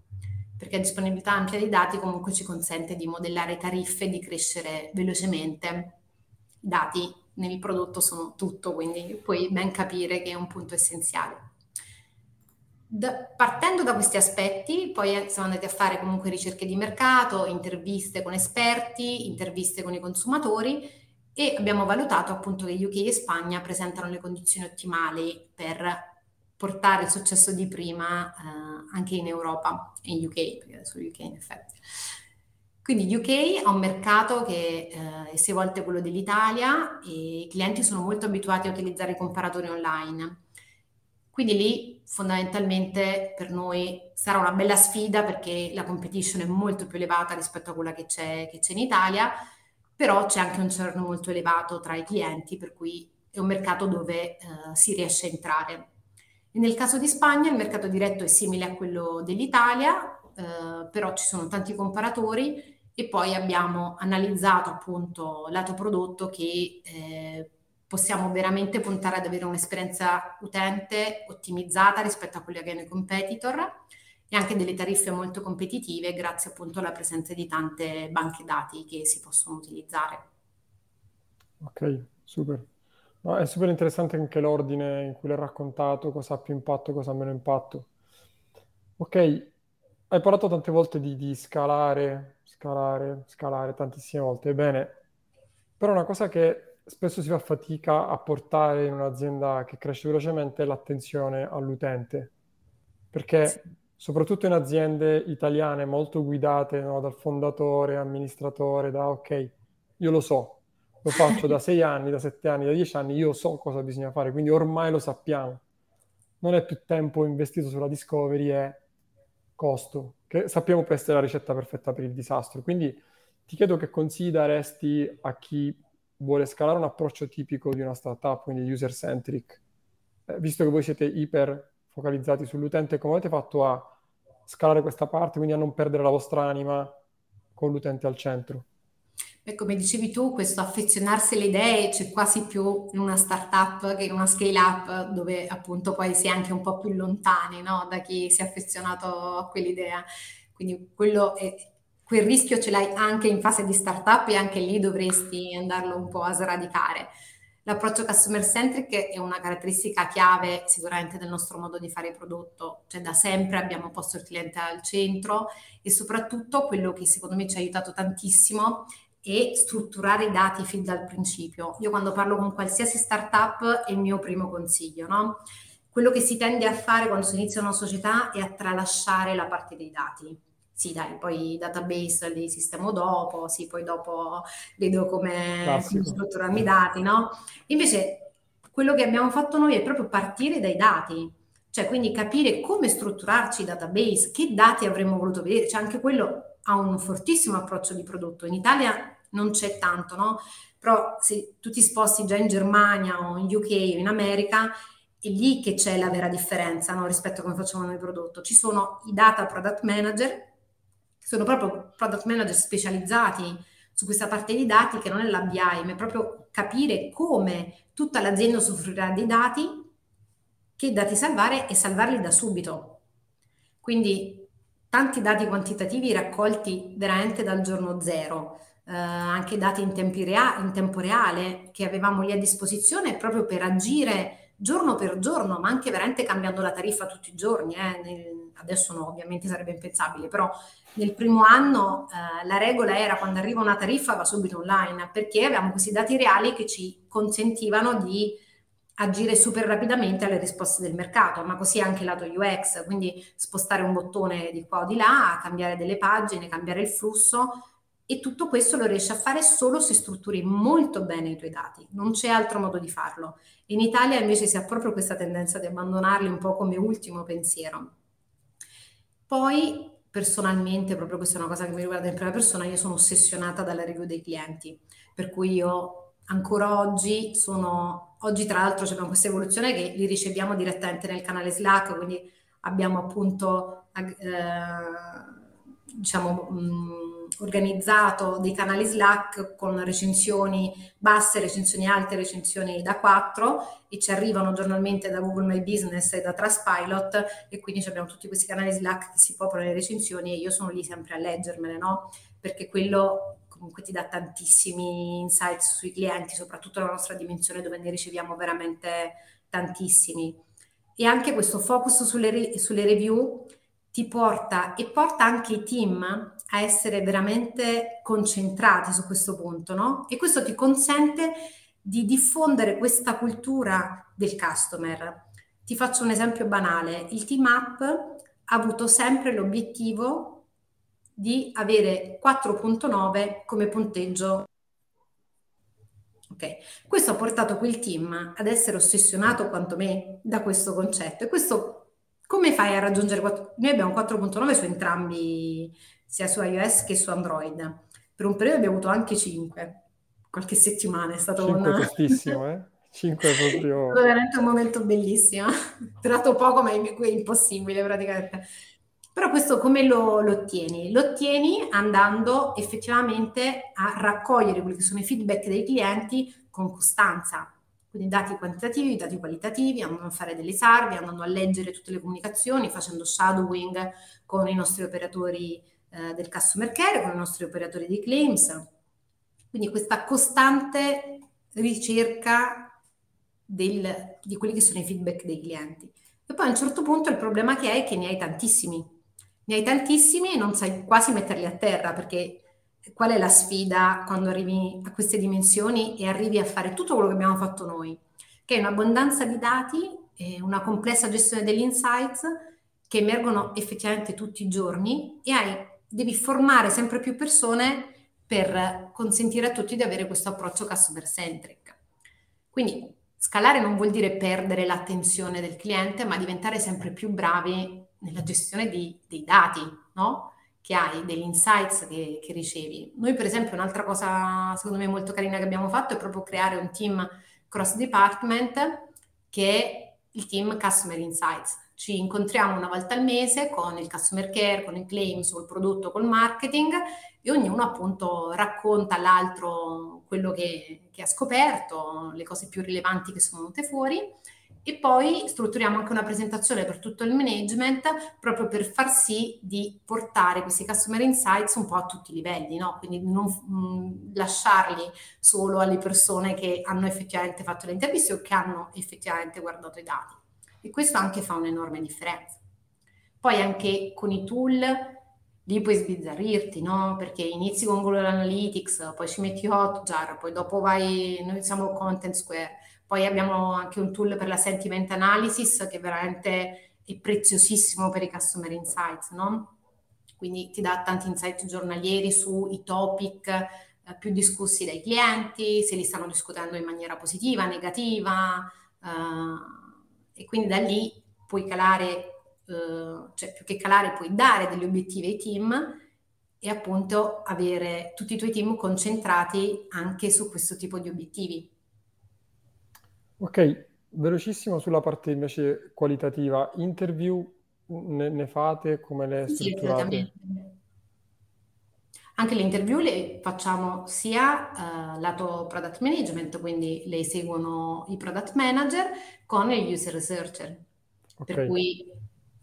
S2: perché la disponibilità ampia dei dati comunque ci consente di modellare tariffe e di crescere velocemente. I dati nel prodotto sono tutto, quindi puoi ben capire che è un punto essenziale. Da, partendo da questi aspetti, poi siamo andati a fare comunque ricerche di mercato, interviste con esperti, interviste con i consumatori e abbiamo valutato appunto che UK e Spagna presentano le condizioni ottimali per portare il successo di prima eh, anche in Europa e in UK, perché adesso UK in effetti. Quindi UK ha un mercato che eh, è sei volte quello dell'Italia e i clienti sono molto abituati a utilizzare i comparatori online. Quindi lì fondamentalmente per noi sarà una bella sfida perché la competition è molto più elevata rispetto a quella che c'è, che c'è in Italia, però c'è anche un churn molto elevato tra i clienti, per cui è un mercato dove eh, si riesce a entrare. Nel caso di Spagna il mercato diretto è simile a quello dell'Italia, eh, però ci sono tanti comparatori e poi abbiamo analizzato appunto lato prodotto che eh, possiamo veramente puntare ad avere un'esperienza utente ottimizzata rispetto a quelle che hanno i competitor e anche delle tariffe molto competitive grazie appunto alla presenza di tante banche dati che si possono utilizzare.
S1: Ok, super. No, è super interessante anche l'ordine in cui l'hai raccontato, cosa ha più impatto, cosa ha meno impatto. Ok, hai parlato tante volte di, di scalare, scalare, scalare tantissime volte. Ebbene, però una cosa che spesso si fa fatica a portare in un'azienda che cresce velocemente è l'attenzione all'utente. Perché soprattutto in aziende italiane molto guidate no, dal fondatore, amministratore, da ok, io lo so, lo faccio da (laughs) sei anni, da sette anni, da dieci anni, io so cosa bisogna fare, quindi ormai lo sappiamo. Non è più tempo investito sulla discovery, è costo, che sappiamo può essere la ricetta perfetta per il disastro. Quindi ti chiedo che consigli daresti a chi vuole scalare un approccio tipico di una startup, quindi user-centric, eh, visto che voi siete iper focalizzati sull'utente, come avete fatto a scalare questa parte, quindi a non perdere la vostra anima con l'utente al centro?
S2: E come dicevi tu, questo affezionarsi alle idee c'è quasi più in una startup che in una scale up, dove appunto poi si è anche un po' più lontani no? da chi si è affezionato a quell'idea. Quindi è, quel rischio ce l'hai anche in fase di startup e anche lì dovresti andarlo un po' a sradicare. L'approccio customer centric è una caratteristica chiave sicuramente del nostro modo di fare prodotto, cioè da sempre abbiamo posto il cliente al centro e soprattutto quello che secondo me ci ha aiutato tantissimo e strutturare i dati fin dal principio. Io quando parlo con qualsiasi startup è il mio primo consiglio, no? Quello che si tende a fare quando si inizia una società è a tralasciare la parte dei dati. Sì, dai, poi i database li sistemo dopo, sì, poi dopo vedo come, strutturarmi i dati, no? Invece quello che abbiamo fatto noi è proprio partire dai dati, cioè quindi capire come strutturarci i database, che dati avremmo voluto vedere, cioè anche quello ha un fortissimo approccio di prodotto. In Italia non c'è tanto, no? Però se tu ti sposti già in Germania o in UK o in America, è lì che c'è la vera differenza no? rispetto a come facciamo noi prodotto. Ci sono i data product manager, sono proprio product manager specializzati su questa parte di dati che non è l'ABI, ma è proprio capire come tutta l'azienda soffrirà dei dati, che dati salvare e salvarli da subito. Quindi tanti dati quantitativi raccolti veramente dal giorno zero, eh, anche dati in, rea- in, tempo reale che avevamo lì a disposizione proprio per agire giorno per giorno, ma anche veramente cambiando la tariffa tutti i giorni. Eh. Nel, adesso no, ovviamente sarebbe impensabile, però nel primo anno eh, la regola era quando arriva una tariffa va subito online, perché avevamo questi dati reali che ci consentivano di agire super rapidamente alle risposte del mercato, ma così anche lato UX, quindi spostare un bottone di qua o di là, cambiare delle pagine, cambiare il flusso e tutto questo lo riesci a fare solo se strutturi molto bene i tuoi dati, non c'è altro modo di farlo. In Italia invece si ha proprio questa tendenza di abbandonarli un po' come ultimo pensiero. Poi personalmente, proprio questa è una cosa che mi riguarda in prima persona, io sono ossessionata dalla review dei clienti, per cui io ancora oggi sono, oggi tra l'altro abbiamo questa evoluzione che li riceviamo direttamente nel canale Slack, quindi abbiamo appunto eh, diciamo mh, organizzato dei canali Slack con recensioni basse, recensioni alte, recensioni da 4 e ci arrivano giornalmente da Google My Business e da Trustpilot e quindi abbiamo tutti questi canali Slack che si popolano le recensioni e io sono lì sempre a leggermele, no? Perché quello comunque ti dà tantissimi insights sui clienti, soprattutto nella nostra dimensione dove ne riceviamo veramente tantissimi. E anche questo focus sulle, sulle review ti porta e porta anche i team a essere veramente concentrati su questo punto, no? E questo ti consente di diffondere questa cultura del customer. Ti faccio un esempio banale. Il team up ha avuto sempre l'obiettivo di avere 4.9 come punteggio. Ok, questo ha portato quel team ad essere ossessionato quanto me da questo concetto e questo come fai a raggiungere 4? Noi abbiamo 4.9 su entrambi, sia su iOS che su Android. Per un periodo abbiamo avuto anche 5, qualche settimana è stato
S1: 5 un... tostissimo, eh? 5 proprio...
S2: È (laughs) veramente un momento bellissimo. (laughs) Tratto poco, ma è impossibile praticamente. Però questo come lo, lo, ottieni? Lo ottieni andando effettivamente a raccogliere quelli che sono i feedback dei clienti con costanza. Quindi dati quantitativi, dati qualitativi, andando a fare delle salve, andando a leggere tutte le comunicazioni, facendo shadowing con i nostri operatori eh, del customer care, con i nostri operatori di claims. Quindi questa costante ricerca del, di quelli che sono i feedback dei clienti. E poi a un certo punto il problema che hai è che ne hai tantissimi. Ne hai tantissimi e non sai quasi metterli a terra perché qual è la sfida quando arrivi a queste dimensioni e arrivi a fare tutto quello che abbiamo fatto noi, che è un'abbondanza di dati, una complessa gestione degli insights che emergono effettivamente tutti i giorni e hai, devi formare sempre più persone per consentire a tutti di avere questo approccio customer centric. Quindi scalare non vuol dire perdere l'attenzione del cliente, ma diventare sempre più bravi nella gestione di, dei dati, no? che hai, degli insights che, che, ricevi. Noi per esempio un'altra cosa secondo me molto carina che abbiamo fatto è proprio creare un team cross department che è il team Customer Insights ci incontriamo una volta al mese con il customer care, con i claims, col prodotto, col marketing e ognuno appunto racconta all'altro quello che, che ha scoperto, le cose più rilevanti che sono venute fuori e poi strutturiamo anche una presentazione per tutto il management proprio per far sì di portare questi customer insights un po' a tutti i livelli, no? quindi non mh, mm, lasciarli solo alle persone che hanno effettivamente fatto le interviste o che hanno effettivamente guardato i dati e questo anche fa un'enorme differenza. Poi anche con i tool lì puoi sbizzarrirti, no? Perché inizi con Google Analytics, poi ci metti Hotjar, poi dopo vai, noi siamo Content Square, poi abbiamo anche un tool per la sentiment analysis che veramente è preziosissimo per i customer insights, no? Quindi ti dà tanti insight giornalieri sui topic eh, più discussi dai clienti, se li stanno discutendo in maniera positiva, negativa, eh, e quindi da lì puoi calare, eh, cioè più che calare puoi dare degli obiettivi ai team e appunto avere tutti i tuoi team concentrati anche su questo tipo di obiettivi.
S1: Ok, velocissimo sulla parte invece qualitativa. Interview ne, ne fate? Come le strutturate? Sì,
S2: anche le interview le facciamo sia uh, lato product management, quindi le seguono i product manager con gli user researcher. Okay. Per cui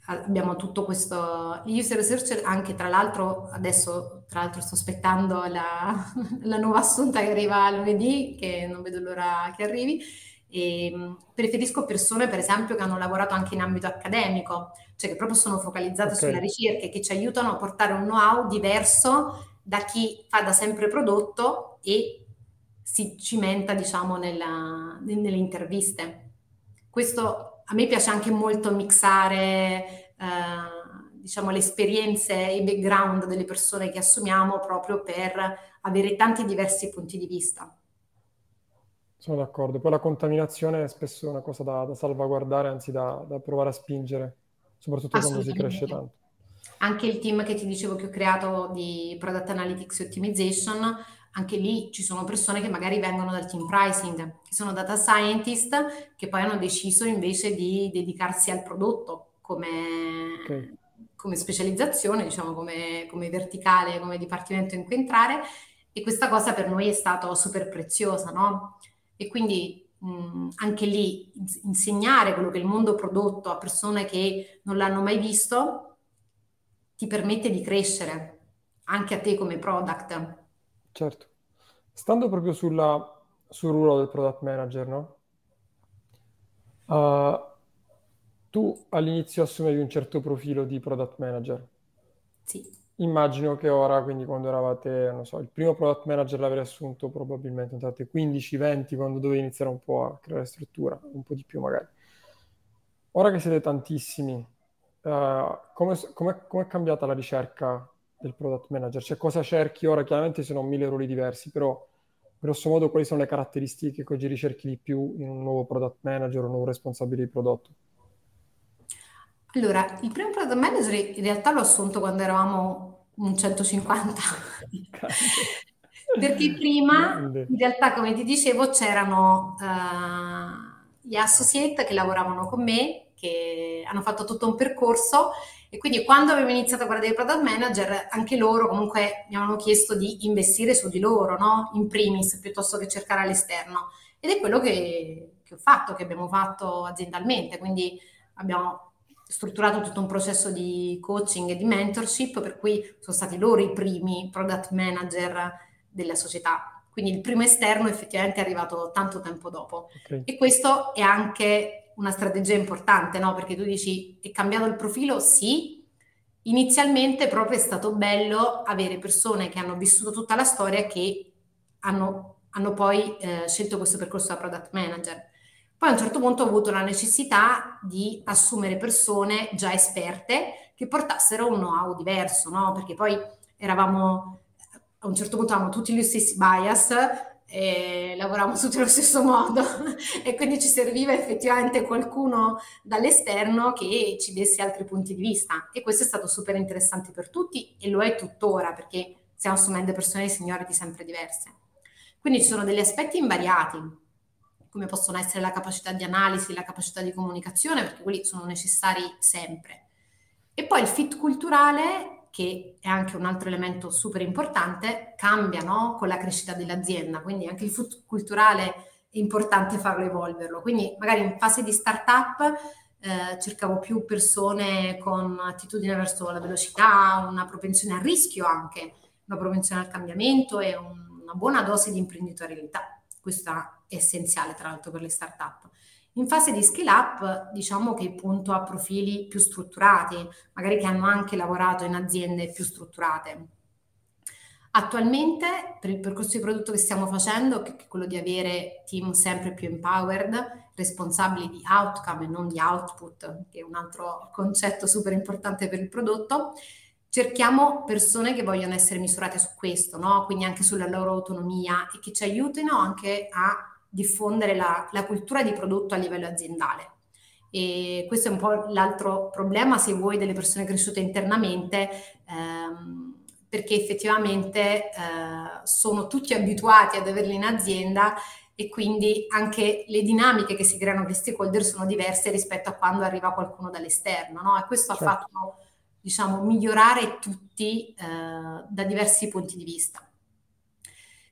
S2: abbiamo tutto questo gli user researcher anche tra l'altro adesso tra l'altro sto aspettando la, (laughs) la nuova assunta che arriva lunedì che non vedo l'ora che arrivi e preferisco persone per esempio che hanno lavorato anche in ambito accademico cioè che proprio sono focalizzate okay. sulla ricerca e che ci aiutano a portare un know-how diverso da chi fa da sempre prodotto e si cimenta, diciamo, nella, nelle interviste. Questo a me piace anche molto mixare, eh, diciamo, le esperienze e i background delle persone che assumiamo proprio per avere tanti diversi punti di vista.
S1: Sono d'accordo. Poi la contaminazione è spesso una cosa da, da salvaguardare, anzi da, da provare a spingere, soprattutto quando si cresce tanto.
S2: Anche il team che ti dicevo che ho creato di Product Analytics Optimization, anche lì ci sono persone che magari vengono dal team pricing, che sono data scientist, che poi hanno deciso invece di dedicarsi al prodotto come, okay. come specializzazione, diciamo come, come verticale, come dipartimento in cui entrare. E questa cosa per noi è stata super preziosa, no? E quindi mh, anche lì insegnare quello che è il mondo prodotto a persone che non l'hanno mai visto ti permette di crescere anche a te come product.
S1: Certo. Stando proprio sulla, sul ruolo del product manager, no? Uh, tu all'inizio assumevi un certo profilo di product manager.
S2: Sì.
S1: Immagino che ora, quindi quando eravate, non so, il primo product manager l'avrei assunto probabilmente entrate 15-20 quando dovevi iniziare un po' a creare struttura, un po' di più magari. Ora che siete tantissimi, uh, come, è cambiata la ricerca del product manager? Cioè cosa cerchi ora? Chiaramente sono mille ruoli diversi, però grosso modo quali sono le caratteristiche che oggi ricerchi di più in un nuovo product manager o un nuovo responsabile di prodotto?
S2: Allora, il primo product manager in realtà l'ho assunto quando eravamo un 150. Perché prima, in realtà, come ti dicevo, c'erano uh, gli associate che lavoravano con me che hanno fatto tutto un percorso e quindi quando avevo iniziato a guardare i product manager, anche loro comunque mi avevano chiesto di investire su di loro, no? in primis, piuttosto che cercare all'esterno. Ed è quello che, che ho fatto, che abbiamo fatto aziendalmente. Quindi abbiamo strutturato tutto un processo di coaching e di mentorship, per cui sono stati loro i primi product manager della società. Quindi il primo esterno effettivamente è arrivato tanto tempo dopo. Okay. E questo è anche una strategia importante, no? Perché tu dici, è cambiato il profilo? Sì. Inizialmente proprio è stato bello avere persone che hanno vissuto tutta la storia che hanno, hanno poi eh, scelto questo percorso da product manager. Poi a un certo punto ho avuto la necessità di assumere persone già esperte che portassero un know-how diverso, no? Perché poi eravamo a un certo punto avevamo tutti gli stessi bias e lavoravamo (laughs) tutti allo stesso modo e quindi ci serviva effettivamente qualcuno dall'esterno che ci desse altri punti di vista e questo è stato super interessante per tutti e lo è tuttora perché stiamo assumendo persone di seniority sempre diverse. Quindi ci sono degli aspetti invariati come possono essere la capacità di analisi, la capacità di comunicazione perché quelli sono necessari sempre. E poi il fit culturale che è anche un altro elemento super importante, cambia no? con la crescita dell'azienda, quindi anche il food culturale è importante farlo evolverlo. Quindi magari in fase di startup eh, cercavo più persone con attitudine verso la velocità, una propensione al rischio anche, una propensione al cambiamento e un, una buona dose di imprenditorialità. Questa è essenziale tra l'altro per le startup. In fase di scale up diciamo che punto a profili più strutturati, magari che hanno anche lavorato in aziende più strutturate. Attualmente per il percorso di prodotto che stiamo facendo, che è quello di avere team sempre più empowered, responsabili di outcome e non di output, che è un altro concetto super importante per il prodotto, cerchiamo persone che vogliono essere misurate su questo, no? quindi anche sulla loro autonomia e che ci aiutino anche a diffondere la, la cultura di prodotto a livello aziendale. E questo è un po' l'altro problema, se vuoi, delle persone cresciute internamente, ehm, perché effettivamente eh, sono tutti abituati ad averle in azienda e quindi anche le dinamiche che si creano con gli stakeholder sono diverse rispetto a quando arriva qualcuno dall'esterno, no? E questo certo. ha fatto, diciamo, migliorare tutti eh, da diversi punti di vista.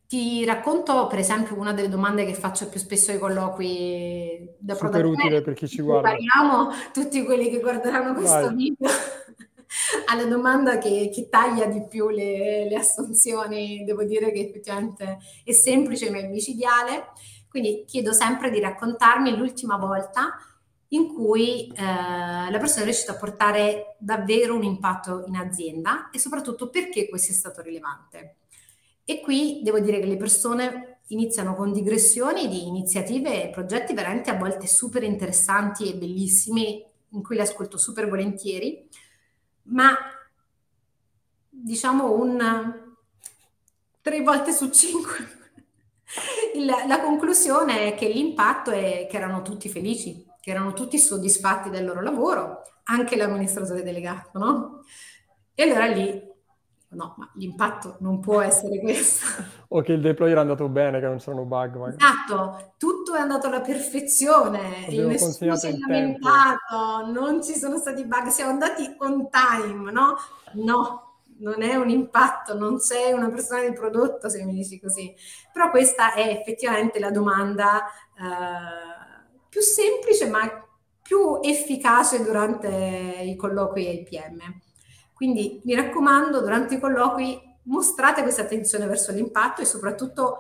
S2: Ti racconto, per esempio, una delle domande che faccio più spesso ai colloqui
S1: da Super utile per chi ci guarda.
S2: Parliamo tutti quelli che guarderanno questo Vai. video (laughs) alla domanda che, che, taglia di più le, le, assunzioni. Devo dire che effettivamente è semplice ma è micidiale. Quindi chiedo sempre di raccontarmi l'ultima volta in cui eh, la persona è riuscita a portare davvero un impatto in azienda e soprattutto perché questo è stato rilevante. E qui devo dire che le persone iniziano con digressioni di iniziative e progetti veramente a volte super interessanti e bellissimi, in cui le ascolto super volentieri, ma diciamo un tre volte su cinque. (laughs) La conclusione è che l'impatto è che erano tutti felici, che erano tutti soddisfatti del loro lavoro, anche l'amministratore delegato, no? E allora lì no, ma l'impatto non può essere questo. (laughs)
S1: o che il deploy è andato bene, che non c'erano bug. Magari.
S2: Esatto, tutto è andato alla perfezione, Abbiamo nessuno si è lamentato, non ci sono stati bug, siamo andati on time, no? No, non è un impatto, non sei una persona di prodotto se mi dici così. Però questa è effettivamente la domanda eh, più semplice ma più efficace durante i colloqui IPM. Quindi mi raccomando, durante i colloqui mostrate questa attenzione verso l'impatto e soprattutto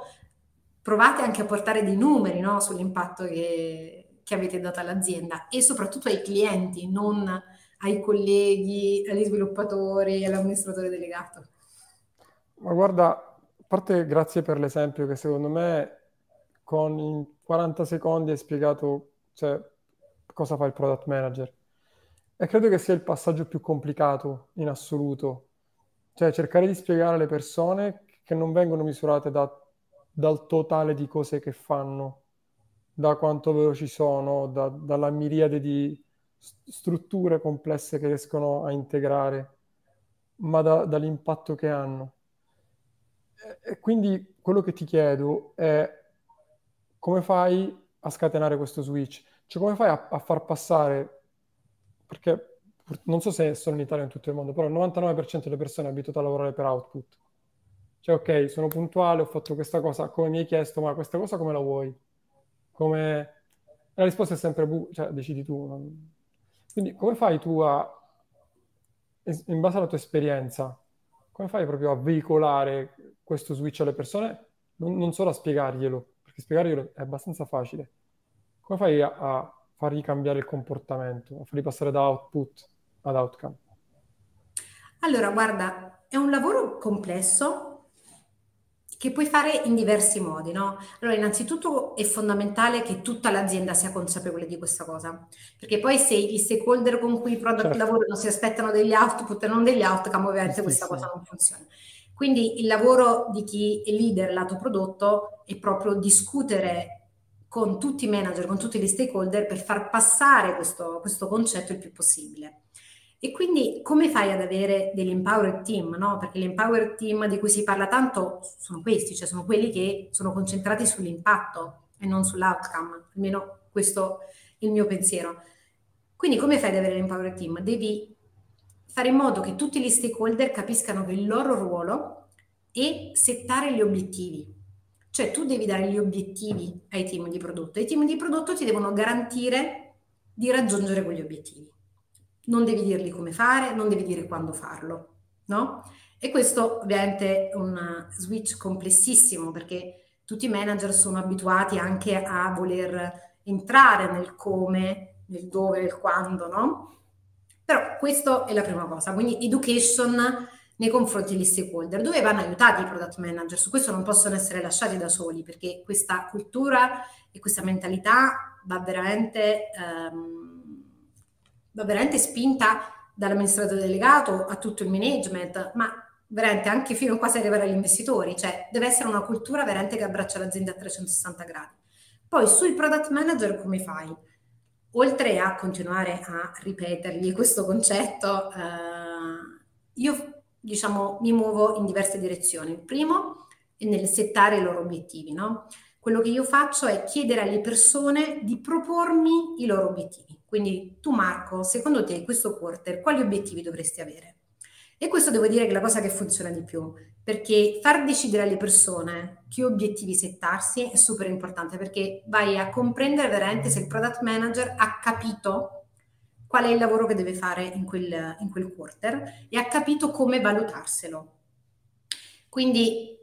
S2: provate anche a portare dei numeri no, sull'impatto che, che avete dato all'azienda e soprattutto ai clienti, non ai colleghi, agli sviluppatori, all'amministratore delegato.
S1: Ma guarda, a parte grazie per l'esempio che secondo me con 40 secondi hai spiegato cioè, cosa fa il product manager. E credo che sia il passaggio più complicato in assoluto, cioè cercare di spiegare alle persone che non vengono misurate da, dal totale di cose che fanno, da quanto veloci sono, da, dalla miriade di strutture complesse che riescono a integrare, ma da, dall'impatto che hanno. E, e quindi quello che ti chiedo è come fai a scatenare questo switch? Cioè come fai a, a far passare perché non so se è solo in Italia o in tutto il mondo, però il 99% delle persone è abituato a lavorare per output. Cioè, ok, sono puntuale, ho fatto questa cosa come mi hai chiesto, ma questa cosa come la vuoi? Come... La risposta è sempre, bu- cioè, decidi tu. Non... Quindi, come fai tu a, in base alla tua esperienza, come fai proprio a veicolare questo switch alle persone non, non solo a spiegarglielo, perché spiegarglielo è abbastanza facile. Come fai a, a fargli cambiare il comportamento, a fargli passare da output ad outcome?
S2: Allora, guarda, è un lavoro complesso che puoi fare in diversi modi, no? Allora, innanzitutto è fondamentale che tutta l'azienda sia consapevole di questa cosa, perché poi se gli stakeholder con cui i product certo. lavorano si aspettano degli output e non degli outcome, ovviamente questa cosa non funziona. Quindi il lavoro di chi è leader lato prodotto è proprio discutere con tutti i manager, con tutti gli stakeholder per far passare questo, questo concetto il più possibile. E quindi come fai ad avere degli empowered team? No? Perché gli empowered team di cui si parla tanto sono questi, cioè sono quelli che sono concentrati sull'impatto e non sull'outcome, almeno questo è il mio pensiero. Quindi come fai ad avere l'empowered team? Devi fare in modo che tutti gli stakeholder capiscano il loro ruolo è settare gli obiettivi. Cioè tu devi dare gli obiettivi ai team di prodotto i team di prodotto ti devono garantire di raggiungere quegli obiettivi non devi dirgli come fare, non devi dire quando farlo, no? E questo ovviamente è un switch complessissimo perché tutti i manager sono abituati anche a voler entrare nel come, nel dove, nel quando, no? Però questa è la prima cosa, quindi education nei confronti degli stakeholder, dove vanno aiutati i product manager, su questo non possono essere lasciati da soli perché questa cultura e questa mentalità va veramente... Um, va veramente spinta dall'amministratore delegato a tutto il management, ma veramente anche fino a quasi arrivare agli investitori, cioè deve essere una cultura veramente che abbraccia l'azienda a 360 gradi. Poi sui product manager come fai? Oltre a continuare a ripetergli questo concetto, eh, io diciamo mi muovo in diverse direzioni. Il primo è nel settare i loro obiettivi, no? Quello che io faccio è chiedere alle persone di propormi i loro obiettivi. Quindi tu Marco, secondo te questo quarter quali obiettivi dovresti avere? E questo devo dire che è la cosa che funziona di più, perché far decidere alle persone che obiettivi settarsi è super importante, perché vai a comprendere veramente se il product manager ha capito qual è il lavoro che deve fare in quel, in quel quarter e ha capito come valutarselo. Quindi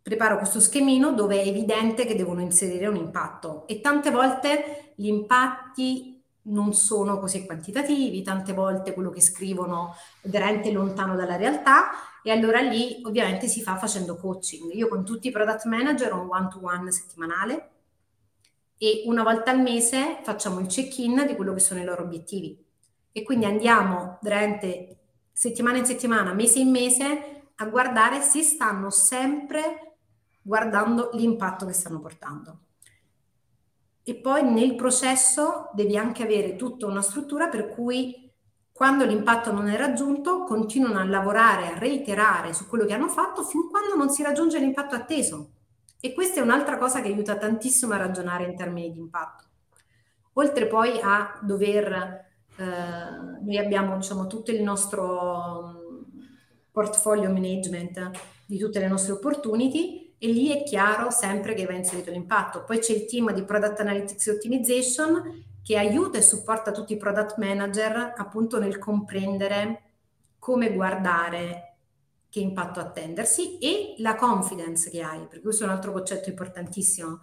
S2: preparo questo schemino dove è evidente che devono inserire un impatto e tante volte gli impatti non sono così quantitativi, tante volte quello che scrivono è veramente lontano dalla realtà e allora lì ovviamente si fa facendo coaching. Io con tutti i product manager ho un one-to-one settimanale e una volta al mese facciamo il check-in di quello che sono i loro obiettivi e quindi andiamo veramente settimana in settimana, mese in mese a guardare se stanno sempre guardando l'impatto che stanno portando. E poi nel processo devi anche avere tutta una struttura per cui quando l'impatto non è raggiunto continuano a lavorare, a reiterare su quello che hanno fatto fin quando non si raggiunge l'impatto atteso. E questa è un'altra cosa che aiuta tantissimo a ragionare in termini di impatto. Oltre poi a dover, eh, noi abbiamo diciamo, tutto il nostro mm, portfolio management di tutte le nostre opportunity e lì è chiaro sempre che va inserito l'impatto. Poi c'è il team di Product Analytics e Optimization che aiuta e supporta tutti i product manager appunto nel comprendere come guardare che impatto attendersi e la confidence che hai, perché questo è un altro concetto importantissimo.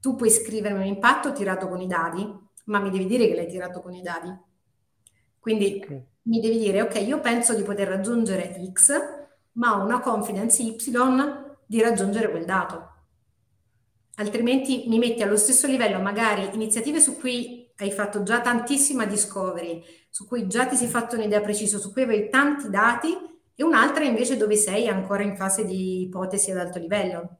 S2: Tu puoi scrivermi un impatto tirato con i dati, ma mi devi dire che l'hai tirato con i dati. Quindi okay. mi devi dire, ok, io penso di poter raggiungere X, ma ho una confidence Y di raggiungere quel dato. Altrimenti mi metti allo stesso livello magari iniziative su cui hai fatto già tantissima discovery, su cui già ti sei fatto un'idea precisa, su cui avevi tanti dati e un'altra invece dove sei ancora in fase di ipotesi ad alto livello.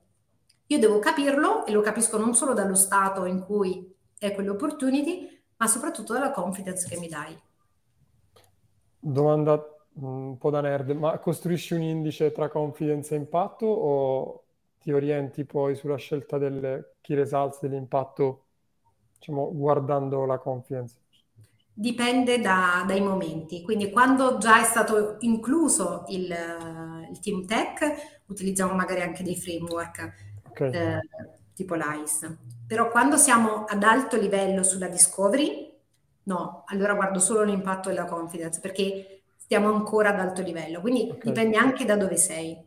S2: Io devo capirlo e lo capisco non solo dallo stato in cui è quell'opportunity, ma soprattutto dalla confidence che mi dai.
S1: Domanda un po' da nerd, ma costruisci un indice tra confidence e impatto o ti orienti poi sulla scelta del key results dell'impatto, diciamo, guardando la confidence?
S2: Dipende da, dai momenti, quindi quando già è stato incluso il, il team tech utilizziamo magari anche dei framework okay. eh, tipo l'ICE, però quando siamo ad alto livello sulla discovery, no, allora guardo solo l'impatto e la confidence perché stiamo ancora ad alto livello, quindi okay. dipende anche da dove sei.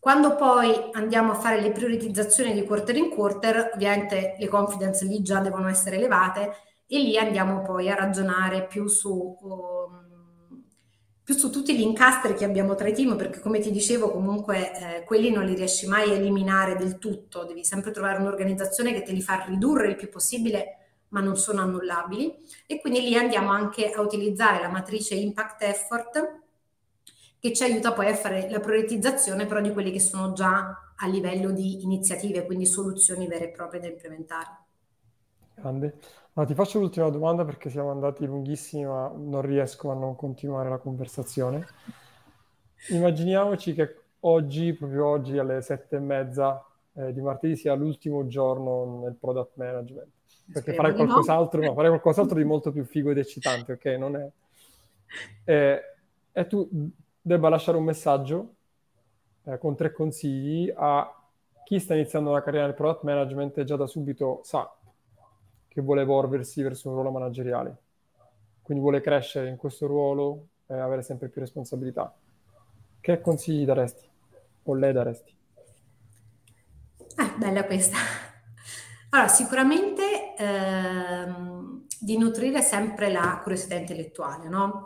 S2: Quando poi andiamo a fare le prioritizzazioni di quarter in quarter, ovviamente le confidence lì già devono essere elevate e lì andiamo poi a ragionare più su, um, più su tutti gli incastri che abbiamo tra i team, perché come ti dicevo comunque eh, quelli non li riesci mai a eliminare del tutto, devi sempre trovare un'organizzazione che te li fa ridurre il più possibile ma non sono annullabili e quindi lì andiamo anche a utilizzare la matrice impact effort che ci aiuta poi a fare la prioritizzazione però di quelli che sono già a livello di iniziative, quindi soluzioni vere e proprie da implementare.
S1: Grande. Ma ti faccio l'ultima domanda perché siamo andati lunghissimi, ma non riesco a non continuare la conversazione. Immaginiamoci che oggi, proprio oggi alle sette e mezza eh, di martedì, sia l'ultimo giorno nel product management. Perché farei qualcos'altro, no. no, farei qualcos'altro di (laughs) molto più figo ed eccitante, ok? Non è... Eh, e tu debba lasciare un messaggio eh, con tre consigli a chi sta iniziando una carriera nel product management e già da subito sa che vuole evolversi verso un ruolo manageriale. Quindi vuole crescere in questo ruolo e avere sempre più responsabilità. Che consigli daresti? O lei daresti?
S2: Ah, bella questa. Allora, sicuramente ehm, di nutrire sempre la curiosità intellettuale, no?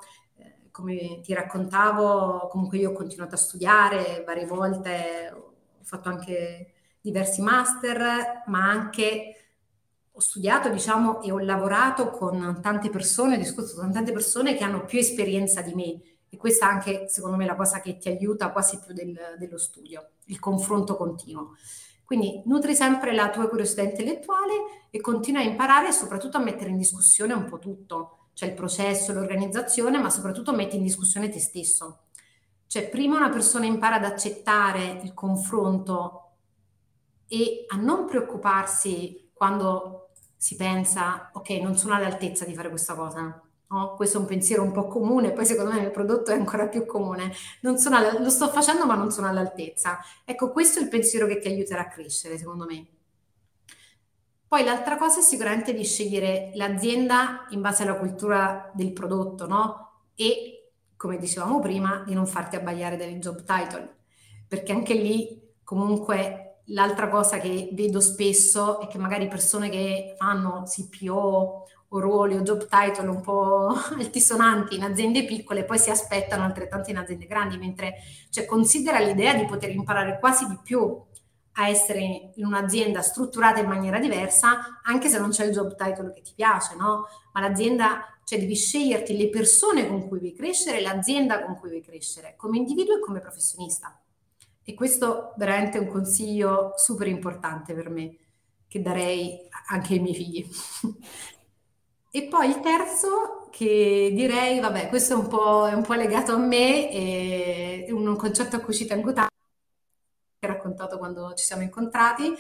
S2: come ti raccontavo, comunque io ho continuato a studiare varie volte, ho fatto anche diversi master, ma anche ho studiato, diciamo, e ho lavorato con tante persone, ho discusso con tante persone che hanno più esperienza di me. E questa anche, secondo me, la cosa che ti aiuta quasi più del, dello studio, il confronto continuo. Quindi nutri sempre la tua curiosità intellettuale e continua a imparare e soprattutto a mettere in discussione un po' tutto cioè il processo, l'organizzazione, ma soprattutto metti in discussione te stesso. Cioè, prima una persona impara ad accettare il confronto e a non preoccuparsi quando si pensa, ok, non sono all'altezza di fare questa cosa. No? Questo è un pensiero un po' comune, poi secondo me nel prodotto è ancora più comune. Alla, lo sto facendo ma non sono all'altezza. Ecco, questo è il pensiero che ti aiuterà a crescere, secondo me. Poi l'altra cosa è sicuramente di scegliere l'azienda in base alla cultura del prodotto, no? E, come dicevamo prima, di non farti abbagliare dalle job title, perché anche lì comunque l'altra cosa che vedo spesso è che magari persone che fanno CPO o ruoli o job title un po' (laughs) altisonanti in aziende piccole poi si aspettano altrettanto in aziende grandi, mentre cioè, considera l'idea di poter imparare quasi di più a essere in un'azienda strutturata in maniera diversa, anche se non c'è il job title che ti piace, no? Ma l'azienda, cioè devi sceglierti le persone con cui vuoi crescere, l'azienda con cui vuoi crescere, come individuo e come professionista. E questo veramente è un consiglio super importante per me, che darei anche ai miei figli. e poi il terzo, che direi, vabbè, questo è un po', è un po legato a me, è un concetto a cui ci tengo tanto, raccontato quando ci siamo incontrati,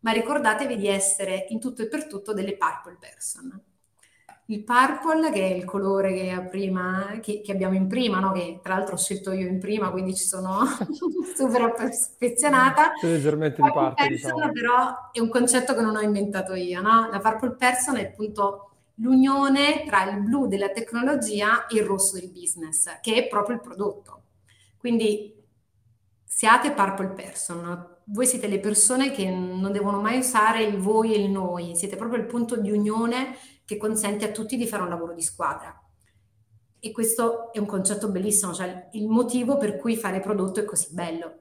S2: ma ricordatevi di essere in tutto e per tutto delle purple person. Il purple, che è il colore che, prima, che, che abbiamo in prima, no? che tra l'altro ho scelto io in prima, quindi ci sono (laughs) super affezionata.
S1: Leggermente di parte, diciamo.
S2: però è un concetto che non ho inventato io. No? La purple person è appunto l'unione tra il blu della tecnologia e il rosso del business, che è proprio il prodotto. Quindi siate purple person. Voi siete le persone che non devono mai usare il voi e il noi, siete proprio il punto di unione che consente a tutti di fare un lavoro di squadra. E questo è un concetto bellissimo, cioè il motivo per cui fare prodotto è così bello.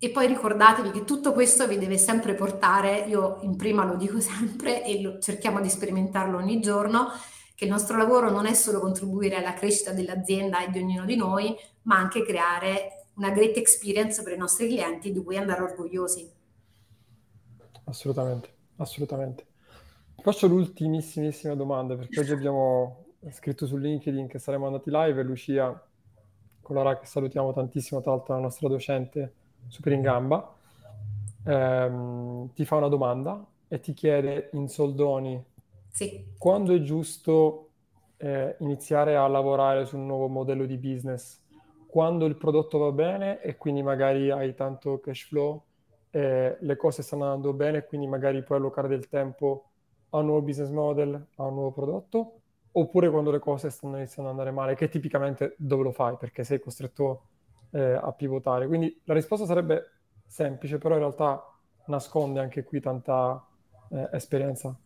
S2: E poi ricordatevi che tutto questo vi deve sempre portare, io in prima lo dico (laughs) sempre e lo, cerchiamo di sperimentarlo ogni giorno, che il nostro lavoro non è solo contribuire alla crescita dell'azienda e di ognuno di noi, ma anche creare una great experience per i nostri clienti di cui andare orgogliosi.
S1: Assolutamente, assolutamente. Faccio l'ultimissimissima domanda perché oggi abbiamo scritto su LinkedIn che saremmo andati live e Lucia Colora che salutiamo tantissimo, tra l'altro la nostra docente super in gamba, ehm, ti fa una domanda e ti chiede in soldoni
S2: sì.
S1: quando è giusto eh, iniziare a lavorare su un nuovo modello di business quando il prodotto va bene e quindi magari hai tanto cash flow, eh, le cose stanno andando bene e quindi magari puoi allocare del tempo a un nuovo business model, a un nuovo prodotto, oppure quando le cose stanno iniziando ad andare male, che tipicamente dove lo fai? Perché sei costretto eh, a pivotare. Quindi la risposta sarebbe semplice, però in realtà nasconde anche qui tanta eh, esperienza.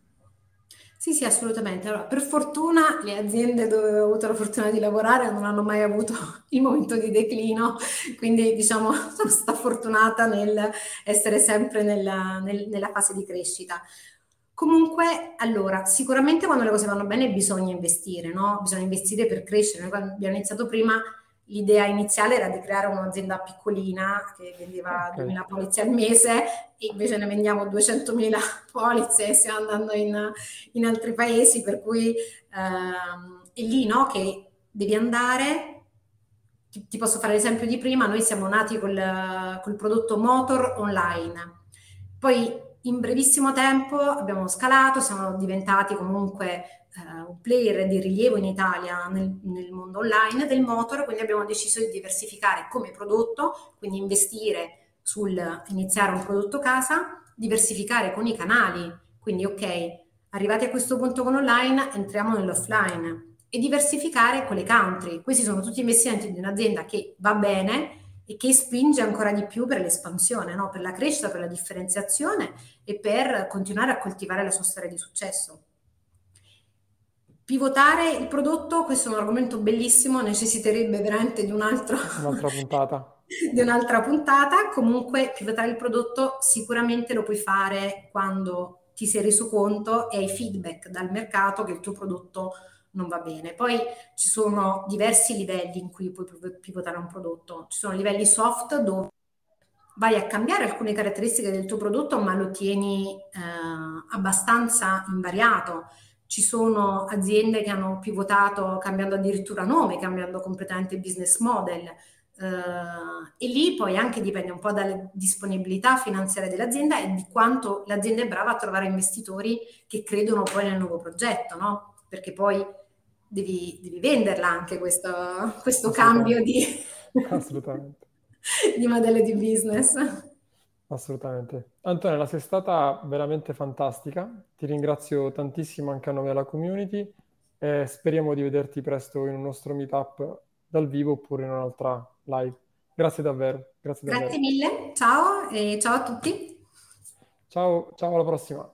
S2: Sì, sì, assolutamente. Allora, per fortuna le aziende dove ho avuto la fortuna di lavorare non hanno mai avuto (laughs) il momento di declino, quindi diciamo sono stata fortunata nel essere sempre nella, nel, nella fase di crescita. Comunque, allora, sicuramente quando le cose vanno bene bisogna investire, no? Bisogna investire per crescere. Noi abbiamo iniziato prima l'idea iniziale era di creare un'azienda piccolina che vendeva okay. 2000 polizze al mese e invece ne vendiamo 200.000 (laughs) polizze e stiamo andando in, in, altri paesi per cui ehm, è lì no, che devi andare ti, ti, posso fare l'esempio di prima noi siamo nati col, col prodotto motor online poi in brevissimo tempo abbiamo scalato siamo diventati comunque uh, un player di rilievo in Italia nel, nel, mondo online del motor, quindi abbiamo deciso di diversificare come prodotto, quindi investire sul iniziare un prodotto casa, diversificare con i canali, quindi ok, arrivati a questo punto con online, entriamo nell'offline e diversificare con le country. Questi sono tutti investimenti di un'azienda che va bene e che spinge ancora di più per l'espansione, no? per la crescita, per la differenziazione e per continuare a coltivare la sua storia di successo. Pivotare il prodotto, questo è un argomento bellissimo, necessiterebbe veramente di un altro...
S1: un'altra puntata. (laughs)
S2: di un'altra puntata. Comunque, pivotare il prodotto sicuramente lo puoi fare quando ti sei reso conto e hai feedback dal mercato che il tuo prodotto non va bene. Poi ci sono diversi livelli in cui puoi pivotare un prodotto. Ci sono livelli soft dove vai a cambiare alcune caratteristiche del tuo prodotto, ma lo tieni eh, abbastanza invariato ci sono aziende che hanno pivotato cambiando addirittura nome, cambiando completamente business model. Uh, e lì poi anche dipende un po' dalle disponibilità finanziarie dell'azienda e di quanto l'azienda è brava a trovare investitori che credono poi nel nuovo progetto, no? Perché poi devi, devi venderla anche questo, questo cambio di, (laughs) di modello di business.
S1: Assolutamente. Antonella, sei stata veramente fantastica. Ti ringrazio tantissimo anche a nome della community e speriamo di vederti presto in un nostro meetup dal vivo oppure in un'altra live. Grazie davvero. Grazie,
S2: davvero. Grazie mille, ciao e ciao a tutti.
S1: Ciao, ciao alla prossima.